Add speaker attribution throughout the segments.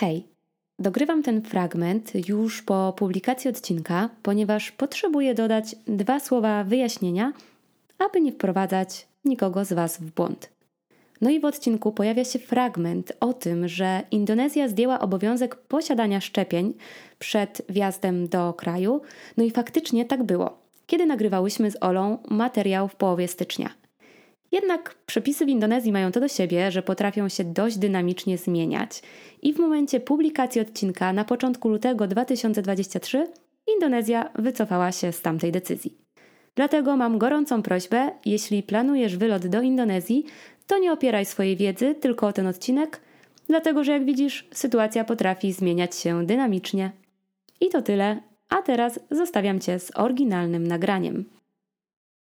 Speaker 1: Hej, dogrywam ten fragment już po publikacji odcinka, ponieważ potrzebuję dodać dwa słowa wyjaśnienia, aby nie wprowadzać nikogo z Was w błąd. No i w odcinku pojawia się fragment o tym, że Indonezja zdjęła obowiązek posiadania szczepień przed wjazdem do kraju. No i faktycznie tak było, kiedy nagrywałyśmy z Olą materiał w połowie stycznia. Jednak przepisy w Indonezji mają to do siebie, że potrafią się dość dynamicznie zmieniać. I w momencie publikacji odcinka na początku lutego 2023 Indonezja wycofała się z tamtej decyzji. Dlatego mam gorącą prośbę, jeśli planujesz wylot do Indonezji, to nie opieraj swojej wiedzy tylko o ten odcinek, dlatego że jak widzisz, sytuacja potrafi zmieniać się dynamicznie. I to tyle, a teraz zostawiam Cię z oryginalnym nagraniem.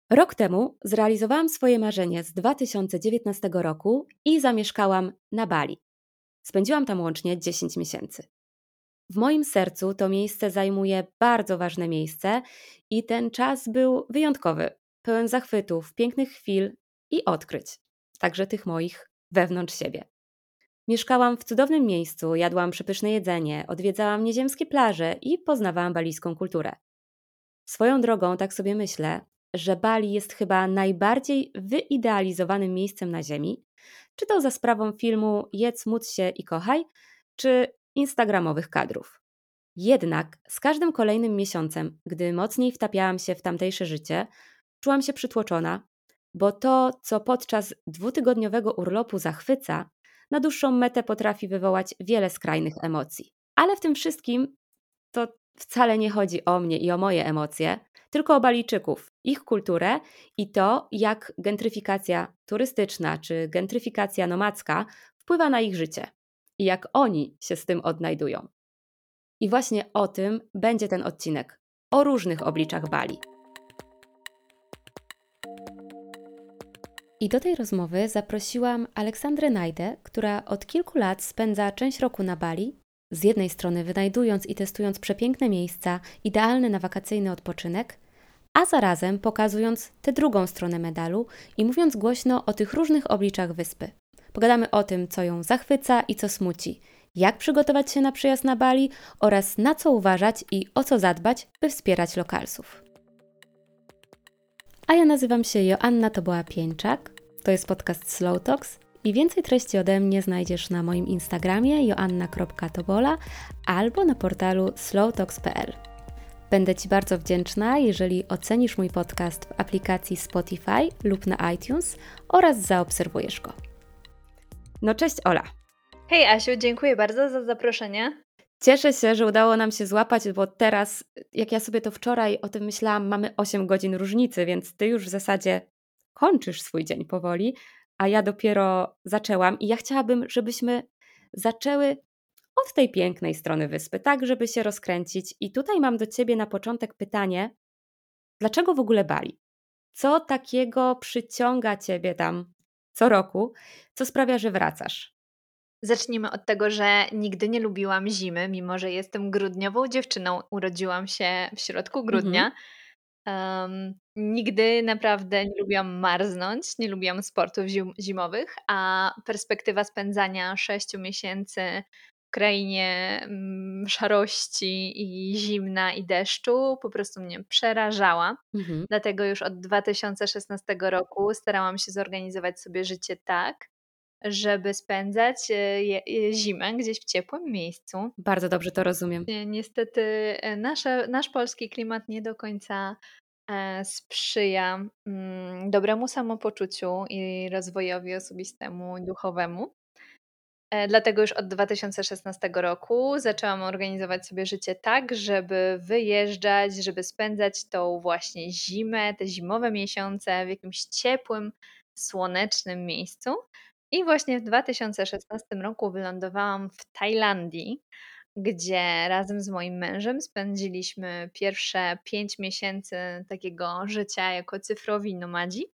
Speaker 1: Rok temu zrealizowałam swoje marzenie z 2019 roku i zamieszkałam na Bali. Spędziłam tam łącznie 10 miesięcy. W moim sercu to miejsce zajmuje bardzo ważne miejsce i ten czas był wyjątkowy, pełen zachwytów, pięknych chwil i odkryć, także tych moich wewnątrz siebie. Mieszkałam w cudownym miejscu, jadłam przepyszne jedzenie, odwiedzałam nieziemskie plaże i poznawałam balijską kulturę. Swoją drogą, tak sobie myślę, że Bali jest chyba najbardziej wyidealizowanym miejscem na Ziemi, czy to za sprawą filmu Jedz, módl się i kochaj, czy instagramowych kadrów. Jednak z każdym kolejnym miesiącem, gdy mocniej wtapiałam się w tamtejsze życie, czułam się przytłoczona, bo to, co podczas dwutygodniowego urlopu zachwyca, na dłuższą metę potrafi wywołać wiele skrajnych emocji. Ale w tym wszystkim to wcale nie chodzi o mnie i o moje emocje, tylko o Balijczyków, ich kulturę i to, jak gentryfikacja turystyczna czy gentryfikacja nomadzka wpływa na ich życie i jak oni się z tym odnajdują. I właśnie o tym będzie ten odcinek o różnych obliczach Bali. I do tej rozmowy zaprosiłam Aleksandrę Najdę, która od kilku lat spędza część roku na Bali, z jednej strony wynajdując i testując przepiękne miejsca, idealne na wakacyjny odpoczynek, a zarazem pokazując tę drugą stronę medalu i mówiąc głośno o tych różnych obliczach wyspy. Pogadamy o tym, co ją zachwyca i co smuci, jak przygotować się na przyjazd na Bali oraz na co uważać i o co zadbać, by wspierać lokalsów. A ja nazywam się Joanna Toboła-Pieńczak, to jest podcast Slow Talks i więcej treści ode mnie znajdziesz na moim Instagramie joanna.tobola albo na portalu slowtalks.pl. Będę Ci bardzo wdzięczna, jeżeli ocenisz mój podcast w aplikacji Spotify lub na iTunes oraz zaobserwujesz go. No cześć Ola.
Speaker 2: Hej Asiu, dziękuję bardzo za zaproszenie.
Speaker 1: Cieszę się, że udało nam się złapać, bo teraz, jak ja sobie to wczoraj o tym myślałam, mamy 8 godzin różnicy, więc ty już w zasadzie kończysz swój dzień powoli, a ja dopiero zaczęłam i ja chciałabym, żebyśmy zaczęły od tej pięknej strony wyspy, tak żeby się rozkręcić. I tutaj mam do ciebie na początek pytanie: dlaczego w ogóle Bali? Co takiego przyciąga ciebie tam co roku, co sprawia, że wracasz?
Speaker 2: Zacznijmy od tego, że nigdy nie lubiłam zimy, mimo że jestem grudniową dziewczyną. Urodziłam się w środku grudnia. Um, nigdy naprawdę nie lubiłam marznąć, nie lubiłam sportów zim zimowych, a perspektywa spędzania sześciu miesięcy w krainie mm, szarości i zimna i deszczu po prostu mnie przerażała. Mhm. Dlatego już od 2016 roku starałam się zorganizować sobie życie tak, żeby spędzać e, zimę gdzieś w ciepłym miejscu.
Speaker 1: Bardzo dobrze to rozumiem.
Speaker 2: Niestety e, nasze, nasz polski klimat nie do końca e, sprzyja mm, dobremu samopoczuciu i rozwojowi osobistemu i duchowemu. Dlatego już od 2016 roku zaczęłam organizować sobie życie tak, żeby wyjeżdżać, żeby spędzać tą właśnie zimę, te zimowe miesiące w jakimś ciepłym, słonecznym miejscu. I właśnie w 2016 roku wylądowałam w Tajlandii, gdzie razem z moim mężem spędziliśmy pierwsze pięć miesięcy takiego życia jako cyfrowi nomadzi.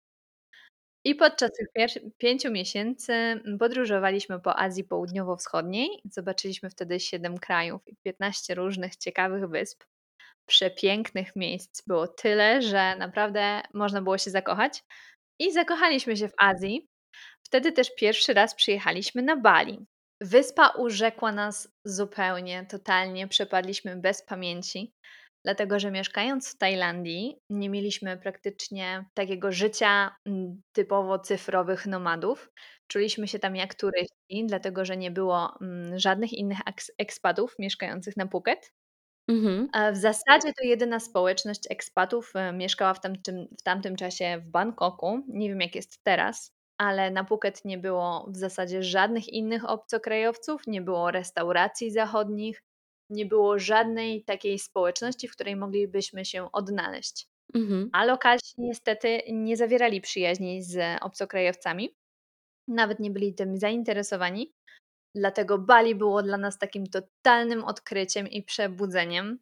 Speaker 2: I podczas tych pięciu miesięcy podróżowaliśmy po Azji Południowo-Wschodniej. Zobaczyliśmy wtedy siedem krajów i 15 różnych ciekawych wysp. Przepięknych miejsc było tyle, że naprawdę można było się zakochać. I zakochaliśmy się w Azji. Wtedy też pierwszy raz przyjechaliśmy na Bali. Wyspa urzekła nas zupełnie, totalnie, przepadliśmy bez pamięci, dlatego że mieszkając w Tajlandii nie mieliśmy praktycznie takiego życia typowo cyfrowych nomadów. Czuliśmy się tam jak turyści, dlatego że nie było żadnych innych ekspatów mieszkających na Phuket.
Speaker 1: Mhm.
Speaker 2: W zasadzie to jedyna społeczność ekspatów e, mieszkała w tamtym, w tamtym czasie w Bangkoku. Nie wiem jak jest teraz ale na Phuket nie było w zasadzie żadnych innych obcokrajowców, nie było restauracji zachodnich, nie było żadnej takiej społeczności, w której moglibyśmy się odnaleźć.
Speaker 1: Mhm.
Speaker 2: A lokalsi niestety nie zawierali przyjaźni z obcokrajowcami, nawet nie byli tym zainteresowani. Dlatego Bali było dla nas takim totalnym odkryciem i przebudzeniem,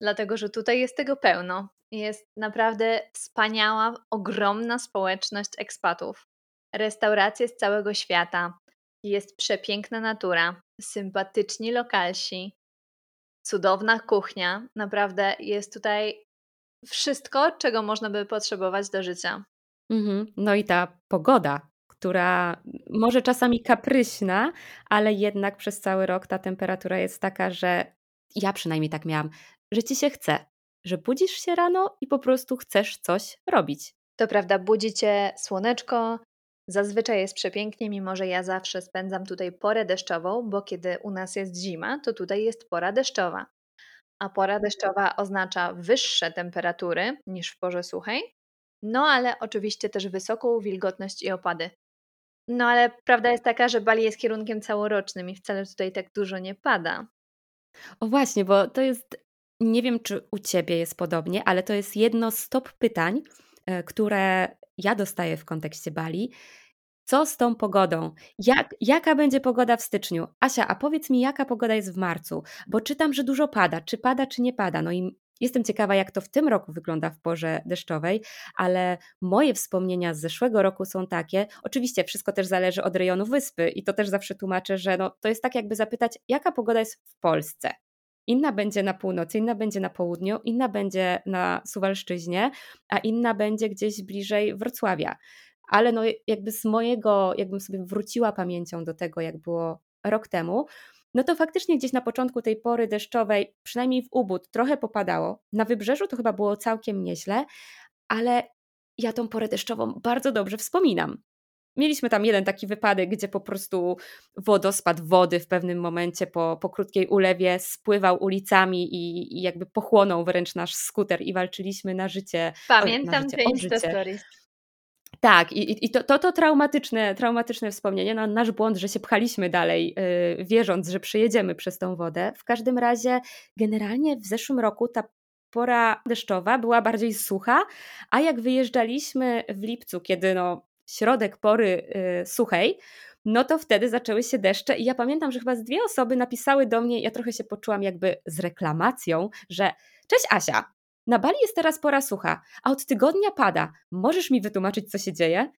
Speaker 2: dlatego że tutaj jest tego pełno. Jest naprawdę wspaniała, ogromna społeczność ekspatów restauracje z całego świata, jest przepiękna natura, sympatyczni lokalsi, cudowna kuchnia. Naprawdę jest tutaj wszystko, czego można by potrzebować do życia.
Speaker 1: Mhm. No i ta pogoda, która może czasami kapryśna, ale jednak przez cały rok ta temperatura jest taka, że ja przynajmniej tak miałam, że ci się chce, że budzisz się rano i po prostu chcesz coś robić.
Speaker 2: To prawda, budzi cię słoneczko, Zazwyczaj jest przepięknie, mimo że ja zawsze spędzam tutaj porę deszczową, bo kiedy u nas jest zima, to tutaj jest pora deszczowa. A pora deszczowa oznacza wyższe temperatury niż w porze suchej, no ale oczywiście też wysoką wilgotność i opady. No ale prawda jest taka, że Bali jest kierunkiem całorocznym i wcale tutaj tak dużo nie pada.
Speaker 1: O właśnie, bo to jest, nie wiem czy u Ciebie jest podobnie, ale to jest jedno z top pytań, e, które ja dostaję w kontekście Bali. Co z tą pogodą? Jak, jaka będzie pogoda w styczniu? Asia, a powiedz mi, jaka pogoda jest w marcu? Bo czytam, że dużo pada. Czy pada, czy nie pada? No i jestem ciekawa, jak to w tym roku wygląda w porze deszczowej, ale moje wspomnienia z zeszłego roku są takie. Oczywiście wszystko też zależy od rejonu wyspy i to też zawsze tłumaczę, że no, to jest tak, jakby zapytać, jaka pogoda jest w Polsce. Inna będzie na północy, inna będzie na południu, inna będzie na Suwalszczyźnie, a inna będzie gdzieś bliżej Wrocławia. Ale no jakby z mojego, jakbym sobie wróciła pamięcią do tego, jak było rok temu, no to faktycznie gdzieś na początku tej pory deszczowej, przynajmniej w Ubud, trochę popadało. Na wybrzeżu to chyba było całkiem nieźle, ale ja tą porę deszczową bardzo dobrze wspominam. Mieliśmy tam jeden taki wypadek, gdzie po prostu wodospad wody w pewnym momencie po, po krótkiej ulewie spływał ulicami i, i jakby pochłonął wręcz nasz skuter i walczyliśmy na życie.
Speaker 2: Pamiętam
Speaker 1: na
Speaker 2: życie, te Insta.
Speaker 1: Tak, i, i to, to, to traumatyczne, traumatyczne wspomnienie, no, nasz błąd, że się pchaliśmy dalej, yy, wierząc, że przejedziemy przez tą wodę. W każdym razie, generalnie w zeszłym roku ta pora deszczowa była bardziej sucha, a jak wyjeżdżaliśmy w lipcu, kiedy no, środek pory y, suchej, no to wtedy zaczęły się deszcze i ja pamiętam, że chyba z dwie osoby napisały do mnie, ja trochę się poczułam jakby z reklamacją, że cześć Asia, na Bali jest teraz pora sucha, a od tygodnia pada. Możesz mi wytłumaczyć, co się dzieje?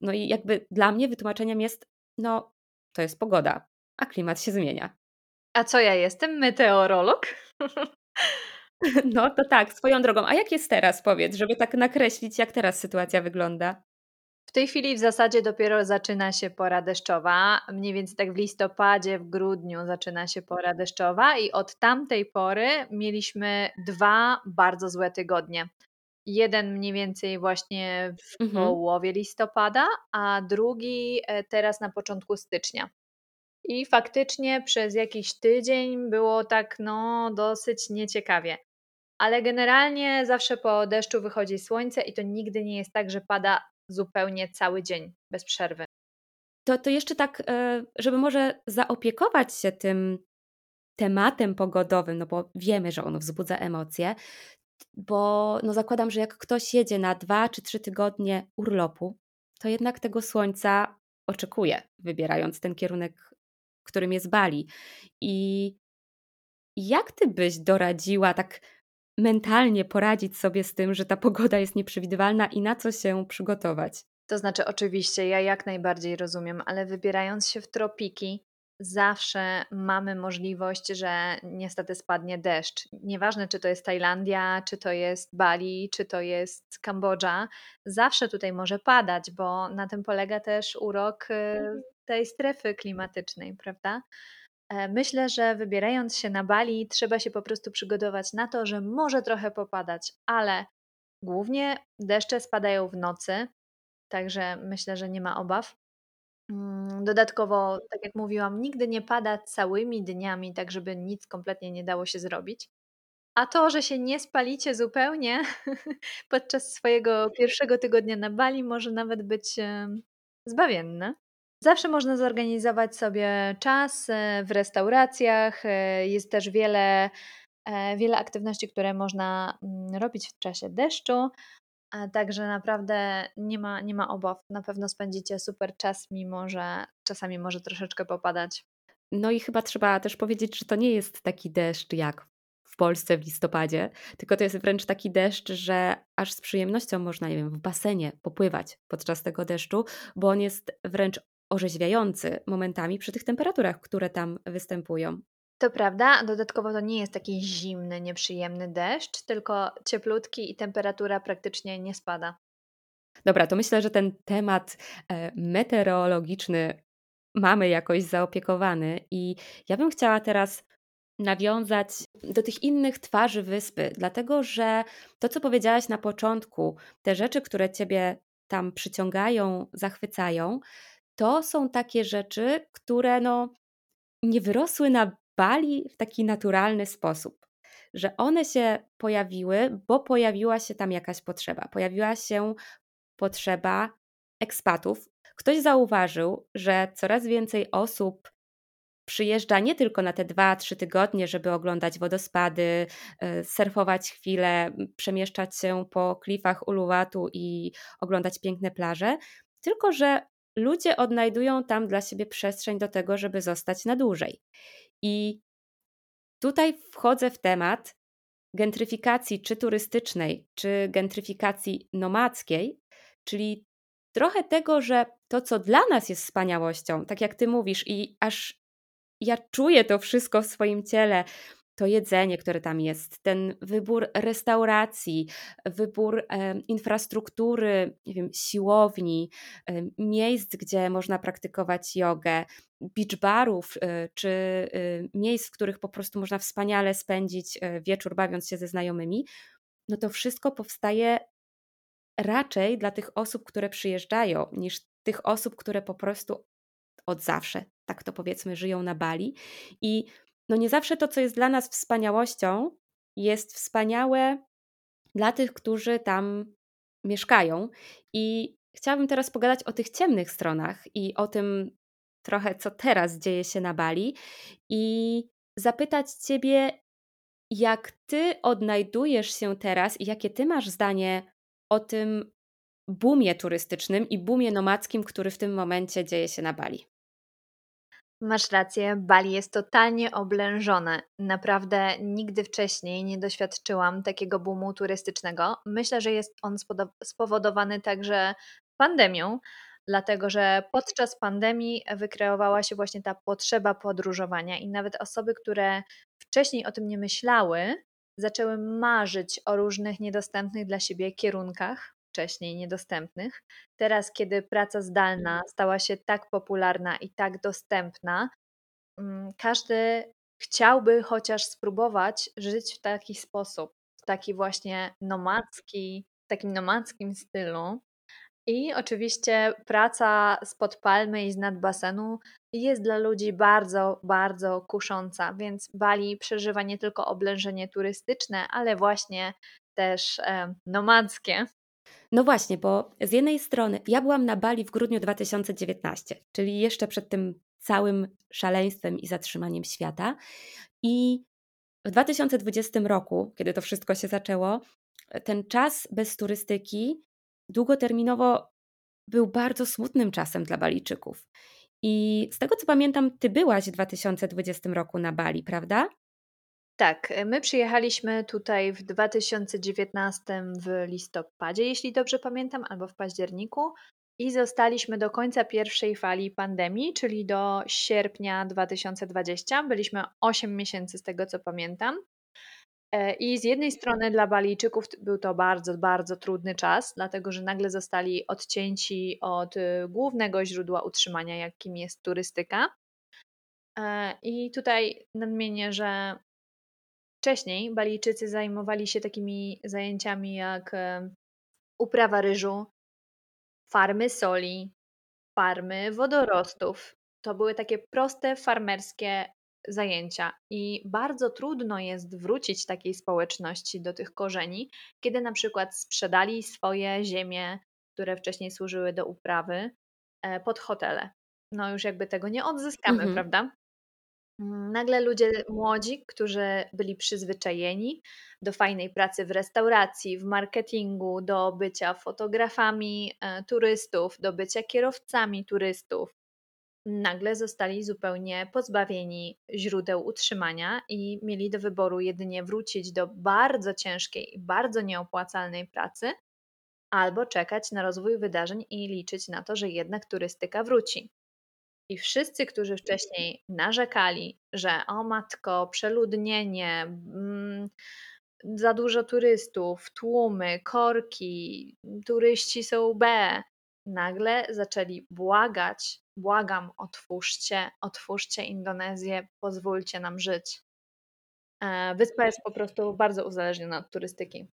Speaker 1: No i jakby dla mnie wytłumaczeniem jest, no to jest pogoda, a klimat się zmienia.
Speaker 2: A co ja jestem? Meteorolog?
Speaker 1: No to tak, swoją drogą. A jak jest teraz, powiedz, żeby tak nakreślić, jak teraz sytuacja wygląda?
Speaker 2: W tej chwili w zasadzie dopiero zaczyna się pora deszczowa. Mniej więcej tak w listopadzie, w grudniu zaczyna się pora deszczowa, i od tamtej pory mieliśmy dwa bardzo złe tygodnie. Jeden mniej więcej właśnie w mhm. połowie listopada, a drugi e, teraz na początku stycznia. I faktycznie przez jakiś tydzień było tak, no, dosyć nieciekawie. Ale generalnie zawsze po deszczu wychodzi słońce i to nigdy nie jest tak, że pada zupełnie cały dzień bez przerwy.
Speaker 1: To, to jeszcze tak, e, żeby może zaopiekować się tym tematem pogodowym, no bo wiemy, że on wzbudza emocje, bo no zakładam, że jak ktoś jedzie na dwa czy trzy tygodnie urlopu, to jednak tego słońca oczekuje, wybierając ten kierunek, którym jest Bali. I jak ty byś doradziła tak mentalnie poradzić sobie z tym, że ta pogoda jest nieprzewidywalna i na co się przygotować?
Speaker 2: To znaczy, oczywiście, ja jak najbardziej rozumiem, ale wybierając się w tropiki, zawsze mamy możliwość, że niestety spadnie deszcz. Nieważne, czy to jest Tajlandia, czy to jest Bali, czy to jest Kambodża, zawsze tutaj może padać, bo na tym polega też urok y, mhm. tej strefy klimatycznej, prawda? E, myślę, że wybierając się na Bali, trzeba się po prostu przygotować na to, że może trochę popadać, ale głównie deszcze spadają w nocy, także myślę, że nie ma obaw. Mm, dodatkowo, tak jak mówiłam, nigdy nie pada całymi dniami, tak żeby nic kompletnie nie dało się zrobić. A to, że się nie spalicie zupełnie podczas swojego pierwszego tygodnia na Bali, może nawet być zbawienne. Zawsze można zorganizować sobie czas e, w restauracjach. E, jest też wiele, e, wiele aktywności, które można mm, robić w czasie deszczu. Także naprawdę nie ma, nie ma obaw. Na pewno spędzicie super czas, mimo że czasami może troszeczkę popadać.
Speaker 1: No i chyba trzeba też powiedzieć, że to nie jest taki deszcz jak w Polsce w listopadzie, tylko to jest wręcz taki deszcz, że aż z przyjemnością można, nie wiem, w basenie popływać podczas tego deszczu, bo on jest wręcz orzeźwiający momentami przy tych temperaturach, które tam występują.
Speaker 2: To prawda, dodatkowo to nie jest taki zimny, nieprzyjemny deszcz, tylko cieplutki i temperatura praktycznie nie spada.
Speaker 1: Dobra, to myślę, że ten temat e, meteorologiczny mamy jakoś zaopiekowany i ja bym chciała teraz nawiązać do tych innych twarzy wyspy, dlatego że to, co powiedziałaś na początku, te rzeczy, które ciebie tam przyciągają, zachwycają, to są takie rzeczy, które no, nie wyrosły na Bali w taki naturalny sposób. Że one się pojawiły, bo pojawiła się tam jakaś potrzeba. Pojawiła się potrzeba ekspatów. Ktoś zauważył, że coraz więcej osób przyjeżdża nie tylko na te dwa, trzy tygodnie, żeby oglądać wodospady, e, surfować chwilę, przemieszczać się po klifach Uluwatu i oglądać piękne plaże, tylko że ludzie odnajdują tam dla siebie przestrzeń do tego, żeby zostać na dłużej. I tutaj wchodzę w temat gentryfikacji czy turystycznej, czy gentryfikacji nomadzkiej, czyli trochę tego, że to, co dla nas jest wspaniałością, tak jak ty mówisz, i aż ja czuję to wszystko w swoim ciele, to jedzenie, które tam jest, ten wybór restauracji, wybór e, infrastruktury, nie wiem, siłowni, e, miejsc, gdzie można praktykować jogę, beach barów, e, czy miejsc, w których po prostu można wspaniale spędzić wieczór bawiąc się ze znajomymi, no to wszystko powstaje raczej dla tych osób, które przyjeżdżają, niż tych osób, które po prostu od zawsze, tak to powiedzmy, żyją na Bali. I no nie zawsze to, co jest dla nas wspaniałością, jest wspaniałe dla tych, którzy tam mieszkają. I chciałabym teraz pogadać o tych ciemnych stronach i o tym trochę, co teraz dzieje się na Bali, i zapytać Ciebie, jak Ty odnajdujesz się teraz i jakie Ty masz zdanie o tym boomie turystycznym i boomie nomadzkim, który w tym momencie dzieje się na Bali.
Speaker 2: Masz rację, Bali jest totalnie oblężone. Naprawdę nigdy wcześniej nie doświadczyłam takiego boomu turystycznego. Myślę, że jest on spowodowany także pandemią, dlatego że podczas pandemii wykreowała się właśnie ta potrzeba podróżowania i nawet osoby, które wcześniej o tym nie myślały, zaczęły marzyć o różnych niedostępnych dla siebie kierunkach, wcześniej niedostępnych. Teraz, kiedy praca zdalna mhm. stała się tak popularna i tak dostępna, mm, każdy chciałby chociaż spróbować żyć w taki sposób, w taki właśnie nomadzki, w takim nomadzkim stylu. I oczywiście praca spod palmy i z nad basenu jest dla ludzi bardzo, bardzo kusząca, więc Bali przeżywa nie tylko oblężenie turystyczne, ale właśnie też e, nomadzkie.
Speaker 1: No właśnie, bo z jednej strony ja byłam na Bali w grudniu 2019, czyli jeszcze przed tym całym szaleństwem i zatrzymaniem świata. I w 2020 roku, kiedy to wszystko się zaczęło, ten czas bez turystyki długoterminowo był bardzo smutnym czasem dla Balijczyków. I z tego co pamiętam, ty byłaś w 2020 roku na Bali, prawda?
Speaker 2: Tak, e, my przyjechaliśmy tutaj w 2019 w listopadzie, jeśli dobrze pamiętam, albo w październiku i zostaliśmy do końca pierwszej fali pandemii, czyli do sierpnia 2020. Byliśmy 8 miesięcy z tego co pamiętam. E, I z jednej strony dla Balijczyków był to bardzo, bardzo trudny czas, dlatego że nagle zostali odcięci od y, głównego źródła utrzymania, jakim jest turystyka. E, I tutaj nadmienię, że wcześniej Balijczycy zajmowali się takimi zajęciami jak e, uprawa ryżu, farmy soli, farmy wodorostów. To były takie proste farmerskie zajęcia i bardzo trudno jest wrócić takiej społeczności do tych korzeni, kiedy na przykład sprzedali swoje ziemie, które wcześniej służyły do uprawy, e, pod hotele. No już jakby tego nie odzyskamy, mhm. prawda? Mm, nagle ludzie młodzi, którzy byli przyzwyczajeni do fajnej pracy w restauracji, w marketingu, do bycia fotografami e, turystów, do bycia kierowcami turystów, nagle zostali zupełnie pozbawieni źródeł utrzymania i mieli do wyboru jedynie wrócić do bardzo ciężkiej i bardzo nieopłacalnej pracy, albo czekać na rozwój wydarzeń i liczyć na to, że jednak turystyka wróci. I wszyscy, którzy wcześniej narzekali, że o matko, przeludnienie, mm, za dużo turystów, tłumy, korki, turyści są B, nagle zaczęli błagać, błagam, otwórzcie, otwórzcie Indonezję, pozwólcie nam żyć. E, wyspa jest po prostu bardzo uzależniona od turystyki.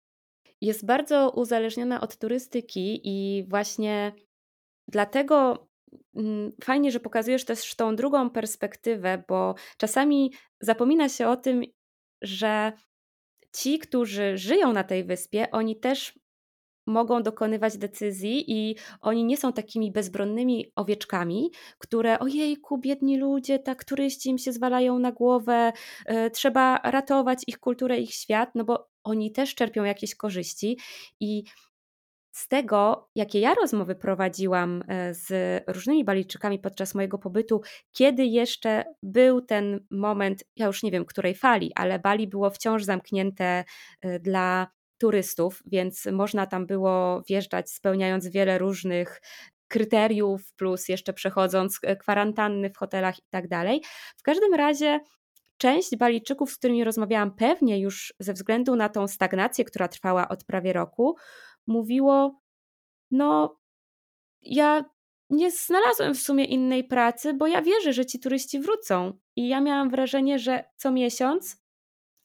Speaker 1: Jest bardzo uzależniona od turystyki i właśnie dlatego fajnie, że pokazujesz też tą drugą perspektywę, bo czasami zapomina się o tym, że ci, którzy żyją na tej wyspie, oni też mogą dokonywać decyzji i oni nie są takimi bezbronnymi owieczkami, które ojejku, biedni ludzie, tak turyści im się zwalają na głowę, y, trzeba ratować ich kulturę, ich świat, no bo oni też czerpią jakieś korzyści i z tego, jakie ja rozmowy prowadziłam e, z różnymi Balijczykami podczas mojego pobytu, kiedy jeszcze był ten moment, ja już nie wiem której fali, ale Bali było wciąż zamknięte e, dla turystów, więc można tam było wjeżdżać spełniając wiele różnych kryteriów, plus jeszcze przechodząc e, kwarantanny w hotelach i tak dalej. W każdym razie część Balijczyków, z którymi rozmawiałam, pewnie już ze względu na tą stagnację, która trwała od prawie roku, mówiło: No, ja nie znalazłem w sumie innej pracy, bo ja wierzę, że ci turyści wrócą. I ja miałam wrażenie, że co miesiąc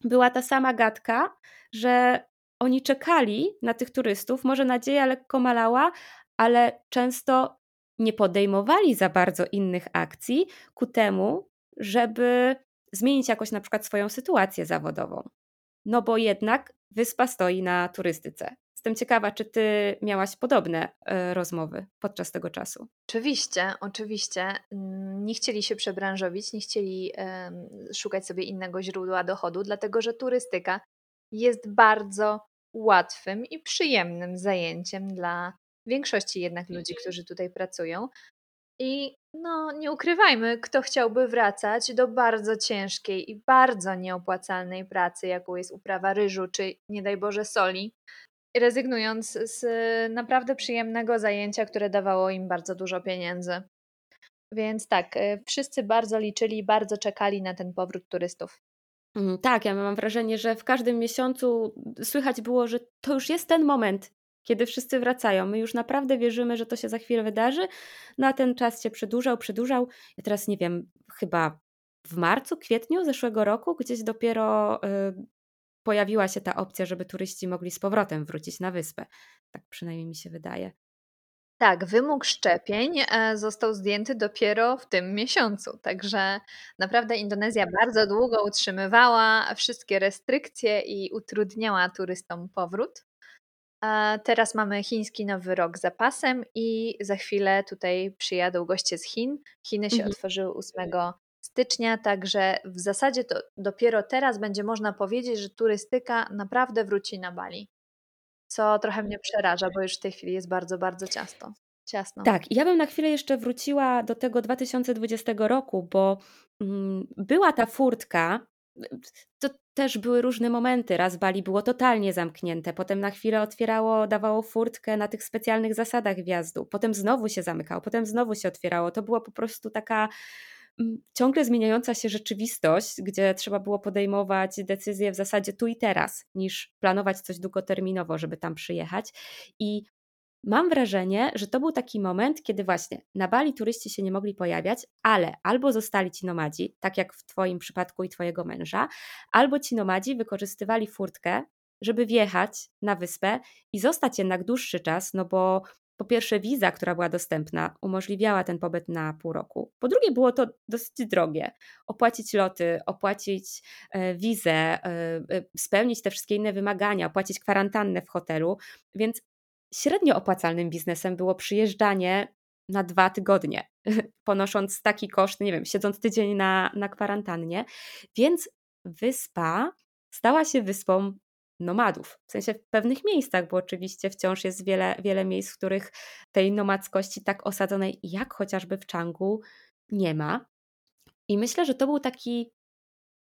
Speaker 1: była ta sama gadka, że oni czekali na tych turystów, może nadzieja lekko malała, ale często nie podejmowali za bardzo innych akcji ku temu, żeby zmienić jakoś na przykład swoją sytuację zawodową. No bo jednak wyspa stoi na turystyce. Jestem ciekawa, czy ty miałaś podobne e, rozmowy podczas tego czasu?
Speaker 2: Oczywiście, oczywiście. Mm, nie chcieli się przebranżowić, nie chcieli szukać sobie innego źródła dochodu, dlatego że turystyka jest bardzo łatwym i przyjemnym zajęciem dla większości jednak ludzi, mhm. którzy tutaj pracują. I no, nie ukrywajmy, kto chciałby wracać do bardzo ciężkiej i bardzo nieopłacalnej pracy, jaką jest uprawa ryżu, czy nie daj Boże soli, rezygnując z naprawdę przyjemnego zajęcia, które dawało im bardzo dużo pieniędzy. Więc tak, y, wszyscy bardzo liczyli, bardzo czekali na ten powrót turystów.
Speaker 1: Mm, tak, ja mam wrażenie, że w każdym miesiącu słychać było, że to już jest ten moment, kiedy wszyscy wracają. My już naprawdę wierzymy, że to się za chwilę wydarzy, no a ten czas się przedłużał, przedłużał. Ja teraz nie wiem, chyba w marcu, kwietniu zeszłego roku gdzieś dopiero y, pojawiła się ta opcja, żeby turyści mogli z powrotem wrócić na wyspę. Tak przynajmniej mi się wydaje.
Speaker 2: Tak, wymóg szczepień e, został zdjęty dopiero w tym miesiącu. Także naprawdę Indonezja bardzo długo utrzymywała wszystkie restrykcje i utrudniała turystom powrót. Teraz mamy chiński nowy rok za pasem i za chwilę tutaj przyjadą goście z Chin. Chiny się mhm. otworzyły 8 stycznia, także w zasadzie to dopiero teraz będzie można powiedzieć, że turystyka naprawdę wróci na Bali co trochę mnie przeraża, bo już w tej chwili jest bardzo, bardzo ciasto. Ciasno.
Speaker 1: Tak, i ja bym na chwilę jeszcze wróciła do tego 2020 roku, bo mm, była ta furtka. To też były różne momenty. Raz Bali było totalnie zamknięte, potem na chwilę otwierało, dawało furtkę na tych specjalnych zasadach wjazdu, potem znowu się zamykało, potem znowu się otwierało. To była po prostu taka ciągle zmieniająca się rzeczywistość, gdzie trzeba było podejmować decyzje w zasadzie tu i teraz, niż planować coś długoterminowo, żeby tam przyjechać. I mam wrażenie, że to był taki moment, kiedy właśnie na Bali turyści się nie mogli pojawiać, ale albo zostali ci nomadzi, tak jak w Twoim przypadku i Twojego męża, albo ci nomadzi wykorzystywali furtkę, żeby wjechać na wyspę i zostać jednak dłuższy czas, no bo po pierwsze wiza, która była dostępna, umożliwiała ten pobyt na pół roku. Po drugie było to dosyć drogie. Opłacić loty, opłacić e, wizę, e, e, spełnić te wszystkie inne wymagania, opłacić kwarantannę w hotelu, więc średnio opłacalnym biznesem było przyjeżdżanie na dwa tygodnie, ponosząc taki koszt, nie wiem, siedząc tydzień na, na kwarantannie. Więc wyspa stała się wyspą nomadów. W sensie w pewnych miejscach, bo oczywiście wciąż jest wiele, wiele miejsc, w których tej nomadzkości tak osadzonej, jak chociażby w Changu, nie ma. I myślę, że to był taki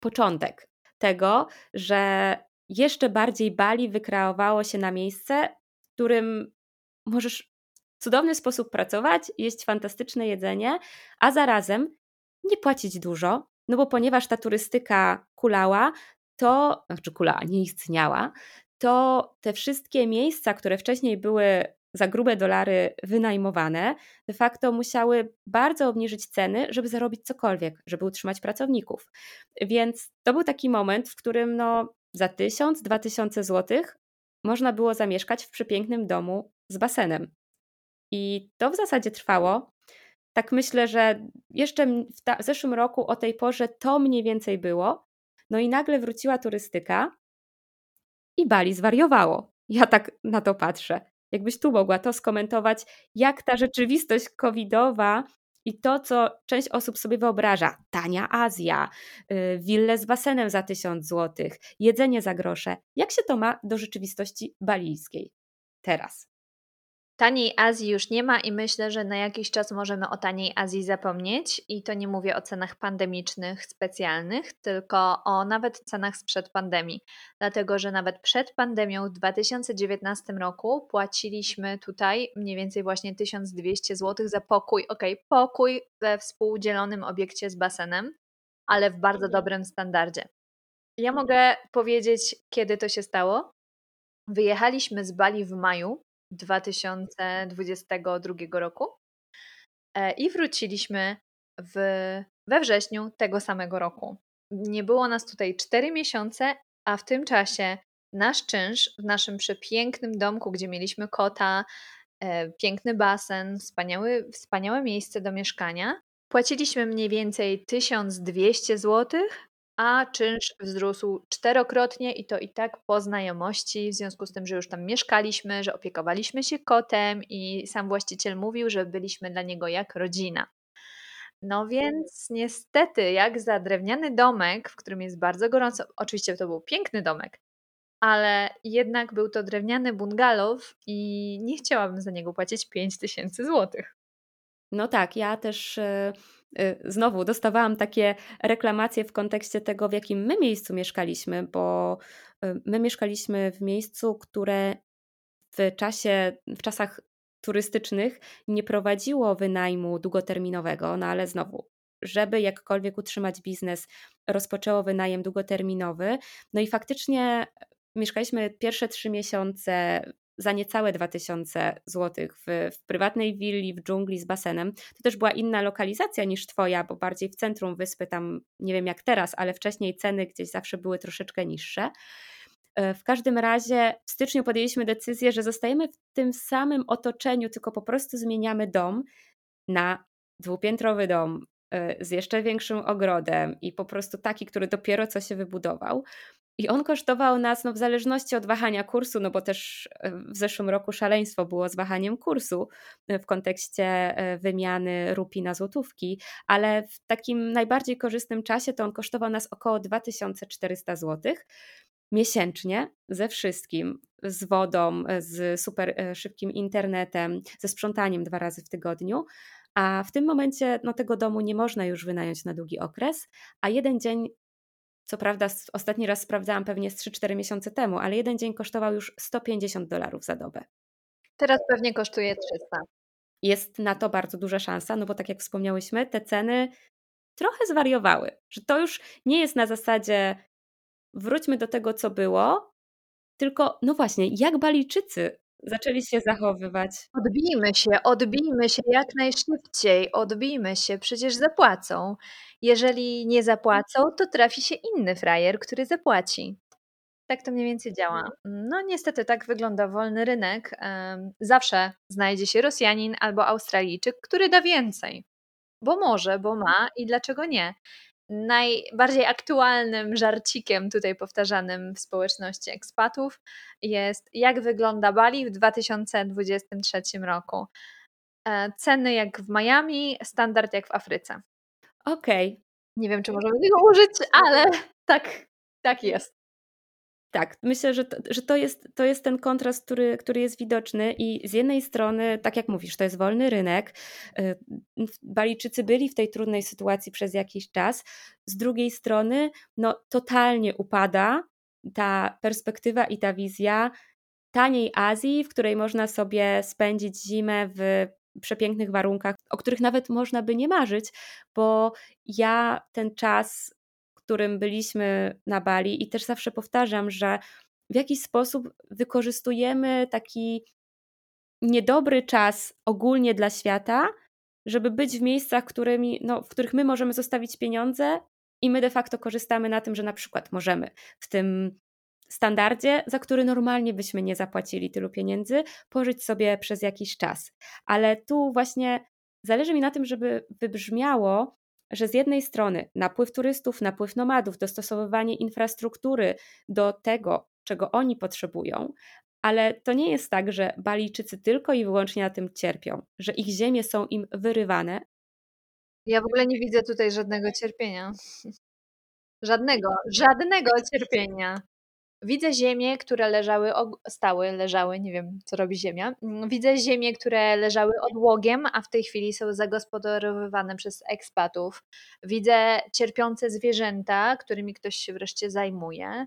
Speaker 1: początek tego, że jeszcze bardziej Bali wykreowało się na miejsce, w którym możesz w cudowny sposób pracować, jeść fantastyczne jedzenie, a zarazem nie płacić dużo, no bo ponieważ ta turystyka kulała, to, znaczy kula nie istniała, to te wszystkie miejsca, które wcześniej były za grube dolary wynajmowane, de facto musiały bardzo obniżyć ceny, żeby zarobić cokolwiek, żeby utrzymać pracowników. Więc to był taki moment, w którym no, za 1000-2000 zł można było zamieszkać w przepięknym domu z basenem. I to w zasadzie trwało. Tak myślę, że jeszcze w, w zeszłym roku o tej porze to mniej więcej było. No i nagle wróciła turystyka i Bali zwariowało. Ja tak na to patrzę. Jakbyś tu mogła to skomentować, jak ta rzeczywistość covidowa i to, co część osób sobie wyobraża, tania Azja, yy, wille z basenem za tysiąc złotych, jedzenie za grosze, jak się to ma do rzeczywistości balijskiej teraz?
Speaker 2: Taniej Azji już nie ma i myślę, że na jakiś czas możemy o taniej Azji zapomnieć. I to nie mówię o cenach pandemicznych specjalnych, tylko o nawet cenach sprzed pandemii. Dlatego, że nawet przed pandemią w 2019 roku płaciliśmy tutaj mniej więcej właśnie 1200 zł za pokój. Ok, pokój we współdzielonym obiekcie z basenem, ale w bardzo mhm. dobrym standardzie. Ja mogę powiedzieć, kiedy to się stało. Wyjechaliśmy z Bali w maju 2022 roku e, i wróciliśmy w, we wrześniu tego samego roku. Nie było nas tutaj 4 miesiące, a w tym czasie nasz czynsz w naszym przepięknym domku, gdzie mieliśmy kota, e, piękny basen, wspaniały, wspaniałe miejsce do mieszkania, płaciliśmy mniej więcej 1200 zł, a czynsz wzrósł czterokrotnie i to i tak po znajomości, w związku z tym, że już tam mieszkaliśmy, że opiekowaliśmy się kotem i sam właściciel mówił, że byliśmy dla niego jak rodzina. No więc niestety, jak za drewniany domek, w którym jest bardzo gorąco, oczywiście to był piękny domek, ale jednak był to drewniany bungalow i nie chciałabym za niego płacić 5000 złotych.
Speaker 1: No tak, ja też e, znowu dostawałam takie reklamacje w kontekście tego, w jakim my miejscu mieszkaliśmy, bo e, my mieszkaliśmy w miejscu, które w czasie, w czasach turystycznych nie prowadziło wynajmu długoterminowego, no ale znowu, żeby jakkolwiek utrzymać biznes, rozpoczęło wynajem długoterminowy. No i faktycznie mieszkaliśmy pierwsze trzy miesiące za niecałe 2000 zł w, w prywatnej willi w dżungli z basenem. To też była inna lokalizacja niż twoja, bo bardziej w centrum wyspy, tam nie wiem jak teraz, ale wcześniej ceny gdzieś zawsze były troszeczkę niższe. E, w każdym razie w styczniu podjęliśmy decyzję, że zostajemy w tym samym otoczeniu, tylko po prostu zmieniamy dom na dwupiętrowy dom e, z jeszcze większym ogrodem i po prostu taki, który dopiero co się wybudował. I on kosztował nas, no w zależności od wahania kursu, no bo też e, w zeszłym roku szaleństwo było z wahaniem kursu e, w kontekście e, wymiany rupi na złotówki, ale w takim najbardziej korzystnym czasie to on kosztował nas około 2400 zł miesięcznie ze wszystkim, z wodą, z super szybkim internetem, ze sprzątaniem dwa razy w tygodniu. A w tym momencie no, tego domu nie można już wynająć na długi okres, a jeden dzień co prawda, ostatni raz sprawdzałam pewnie z 3-4 miesiące temu, ale jeden dzień kosztował już 150 dolarów za dobę.
Speaker 2: Teraz pewnie kosztuje 300.
Speaker 1: Jest na to bardzo duża szansa, no bo tak jak wspomniałyśmy, te ceny trochę zwariowały. Że to już nie jest na zasadzie wróćmy do tego, co było, tylko no właśnie, jak Balijczycy zaczęli się zachowywać.
Speaker 2: Odbijmy się, odbijmy się jak najszybciej, odbijmy się, przecież zapłacą. Jeżeli nie zapłacą, to trafi się inny frajer, który zapłaci. Tak to mniej więcej działa. No niestety tak wygląda wolny rynek. Zawsze znajdzie się Rosjanin albo Australijczyk, który da więcej. Bo może, bo ma i dlaczego nie? Najbardziej aktualnym żarcikiem tutaj powtarzanym w społeczności ekspatów jest jak wygląda Bali w 2023 roku. E, ceny jak w Miami, standard jak w Afryce.
Speaker 1: Okej. Okay.
Speaker 2: Nie wiem, czy możemy tego użyć, ale tak, tak jest.
Speaker 1: Tak, myślę, że to, że to, jest, to jest ten kontrast, który, który jest widoczny i z jednej strony, tak jak mówisz, to jest wolny rynek. Y, Balijczycy byli w tej trudnej sytuacji przez jakiś czas. Z drugiej strony, no totalnie upada ta perspektywa i ta wizja taniej Azji, w której można sobie spędzić zimę w przepięknych warunkach, o których nawet można by nie marzyć, bo ja ten czas którym byliśmy na Bali i też zawsze powtarzam, że w jakiś sposób wykorzystujemy taki niedobry czas ogólnie dla świata, żeby być w miejscach, którymi, no, w których my możemy zostawić pieniądze i my de facto korzystamy na tym, że na przykład możemy w tym standardzie, za który normalnie byśmy nie zapłacili tylu pieniędzy, pożyć sobie przez jakiś czas. Ale tu właśnie zależy mi na tym, żeby wybrzmiało, że z jednej strony napływ turystów, napływ nomadów, dostosowywanie infrastruktury do tego, czego oni potrzebują, ale to nie jest tak, że Balijczycy tylko i wyłącznie na tym cierpią, że ich ziemie są im wyrywane.
Speaker 2: Ja w ogóle nie widzę tutaj żadnego cierpienia. Żadnego, żadnego cierpienia. Widzę ziemie, które leżały, stały, leżały, nie wiem co robi ziemia. Widzę ziemie, które leżały odłogiem, a w tej chwili są zagospodarowywane przez ekspatów. Widzę cierpiące zwierzęta, którymi ktoś się wreszcie zajmuje.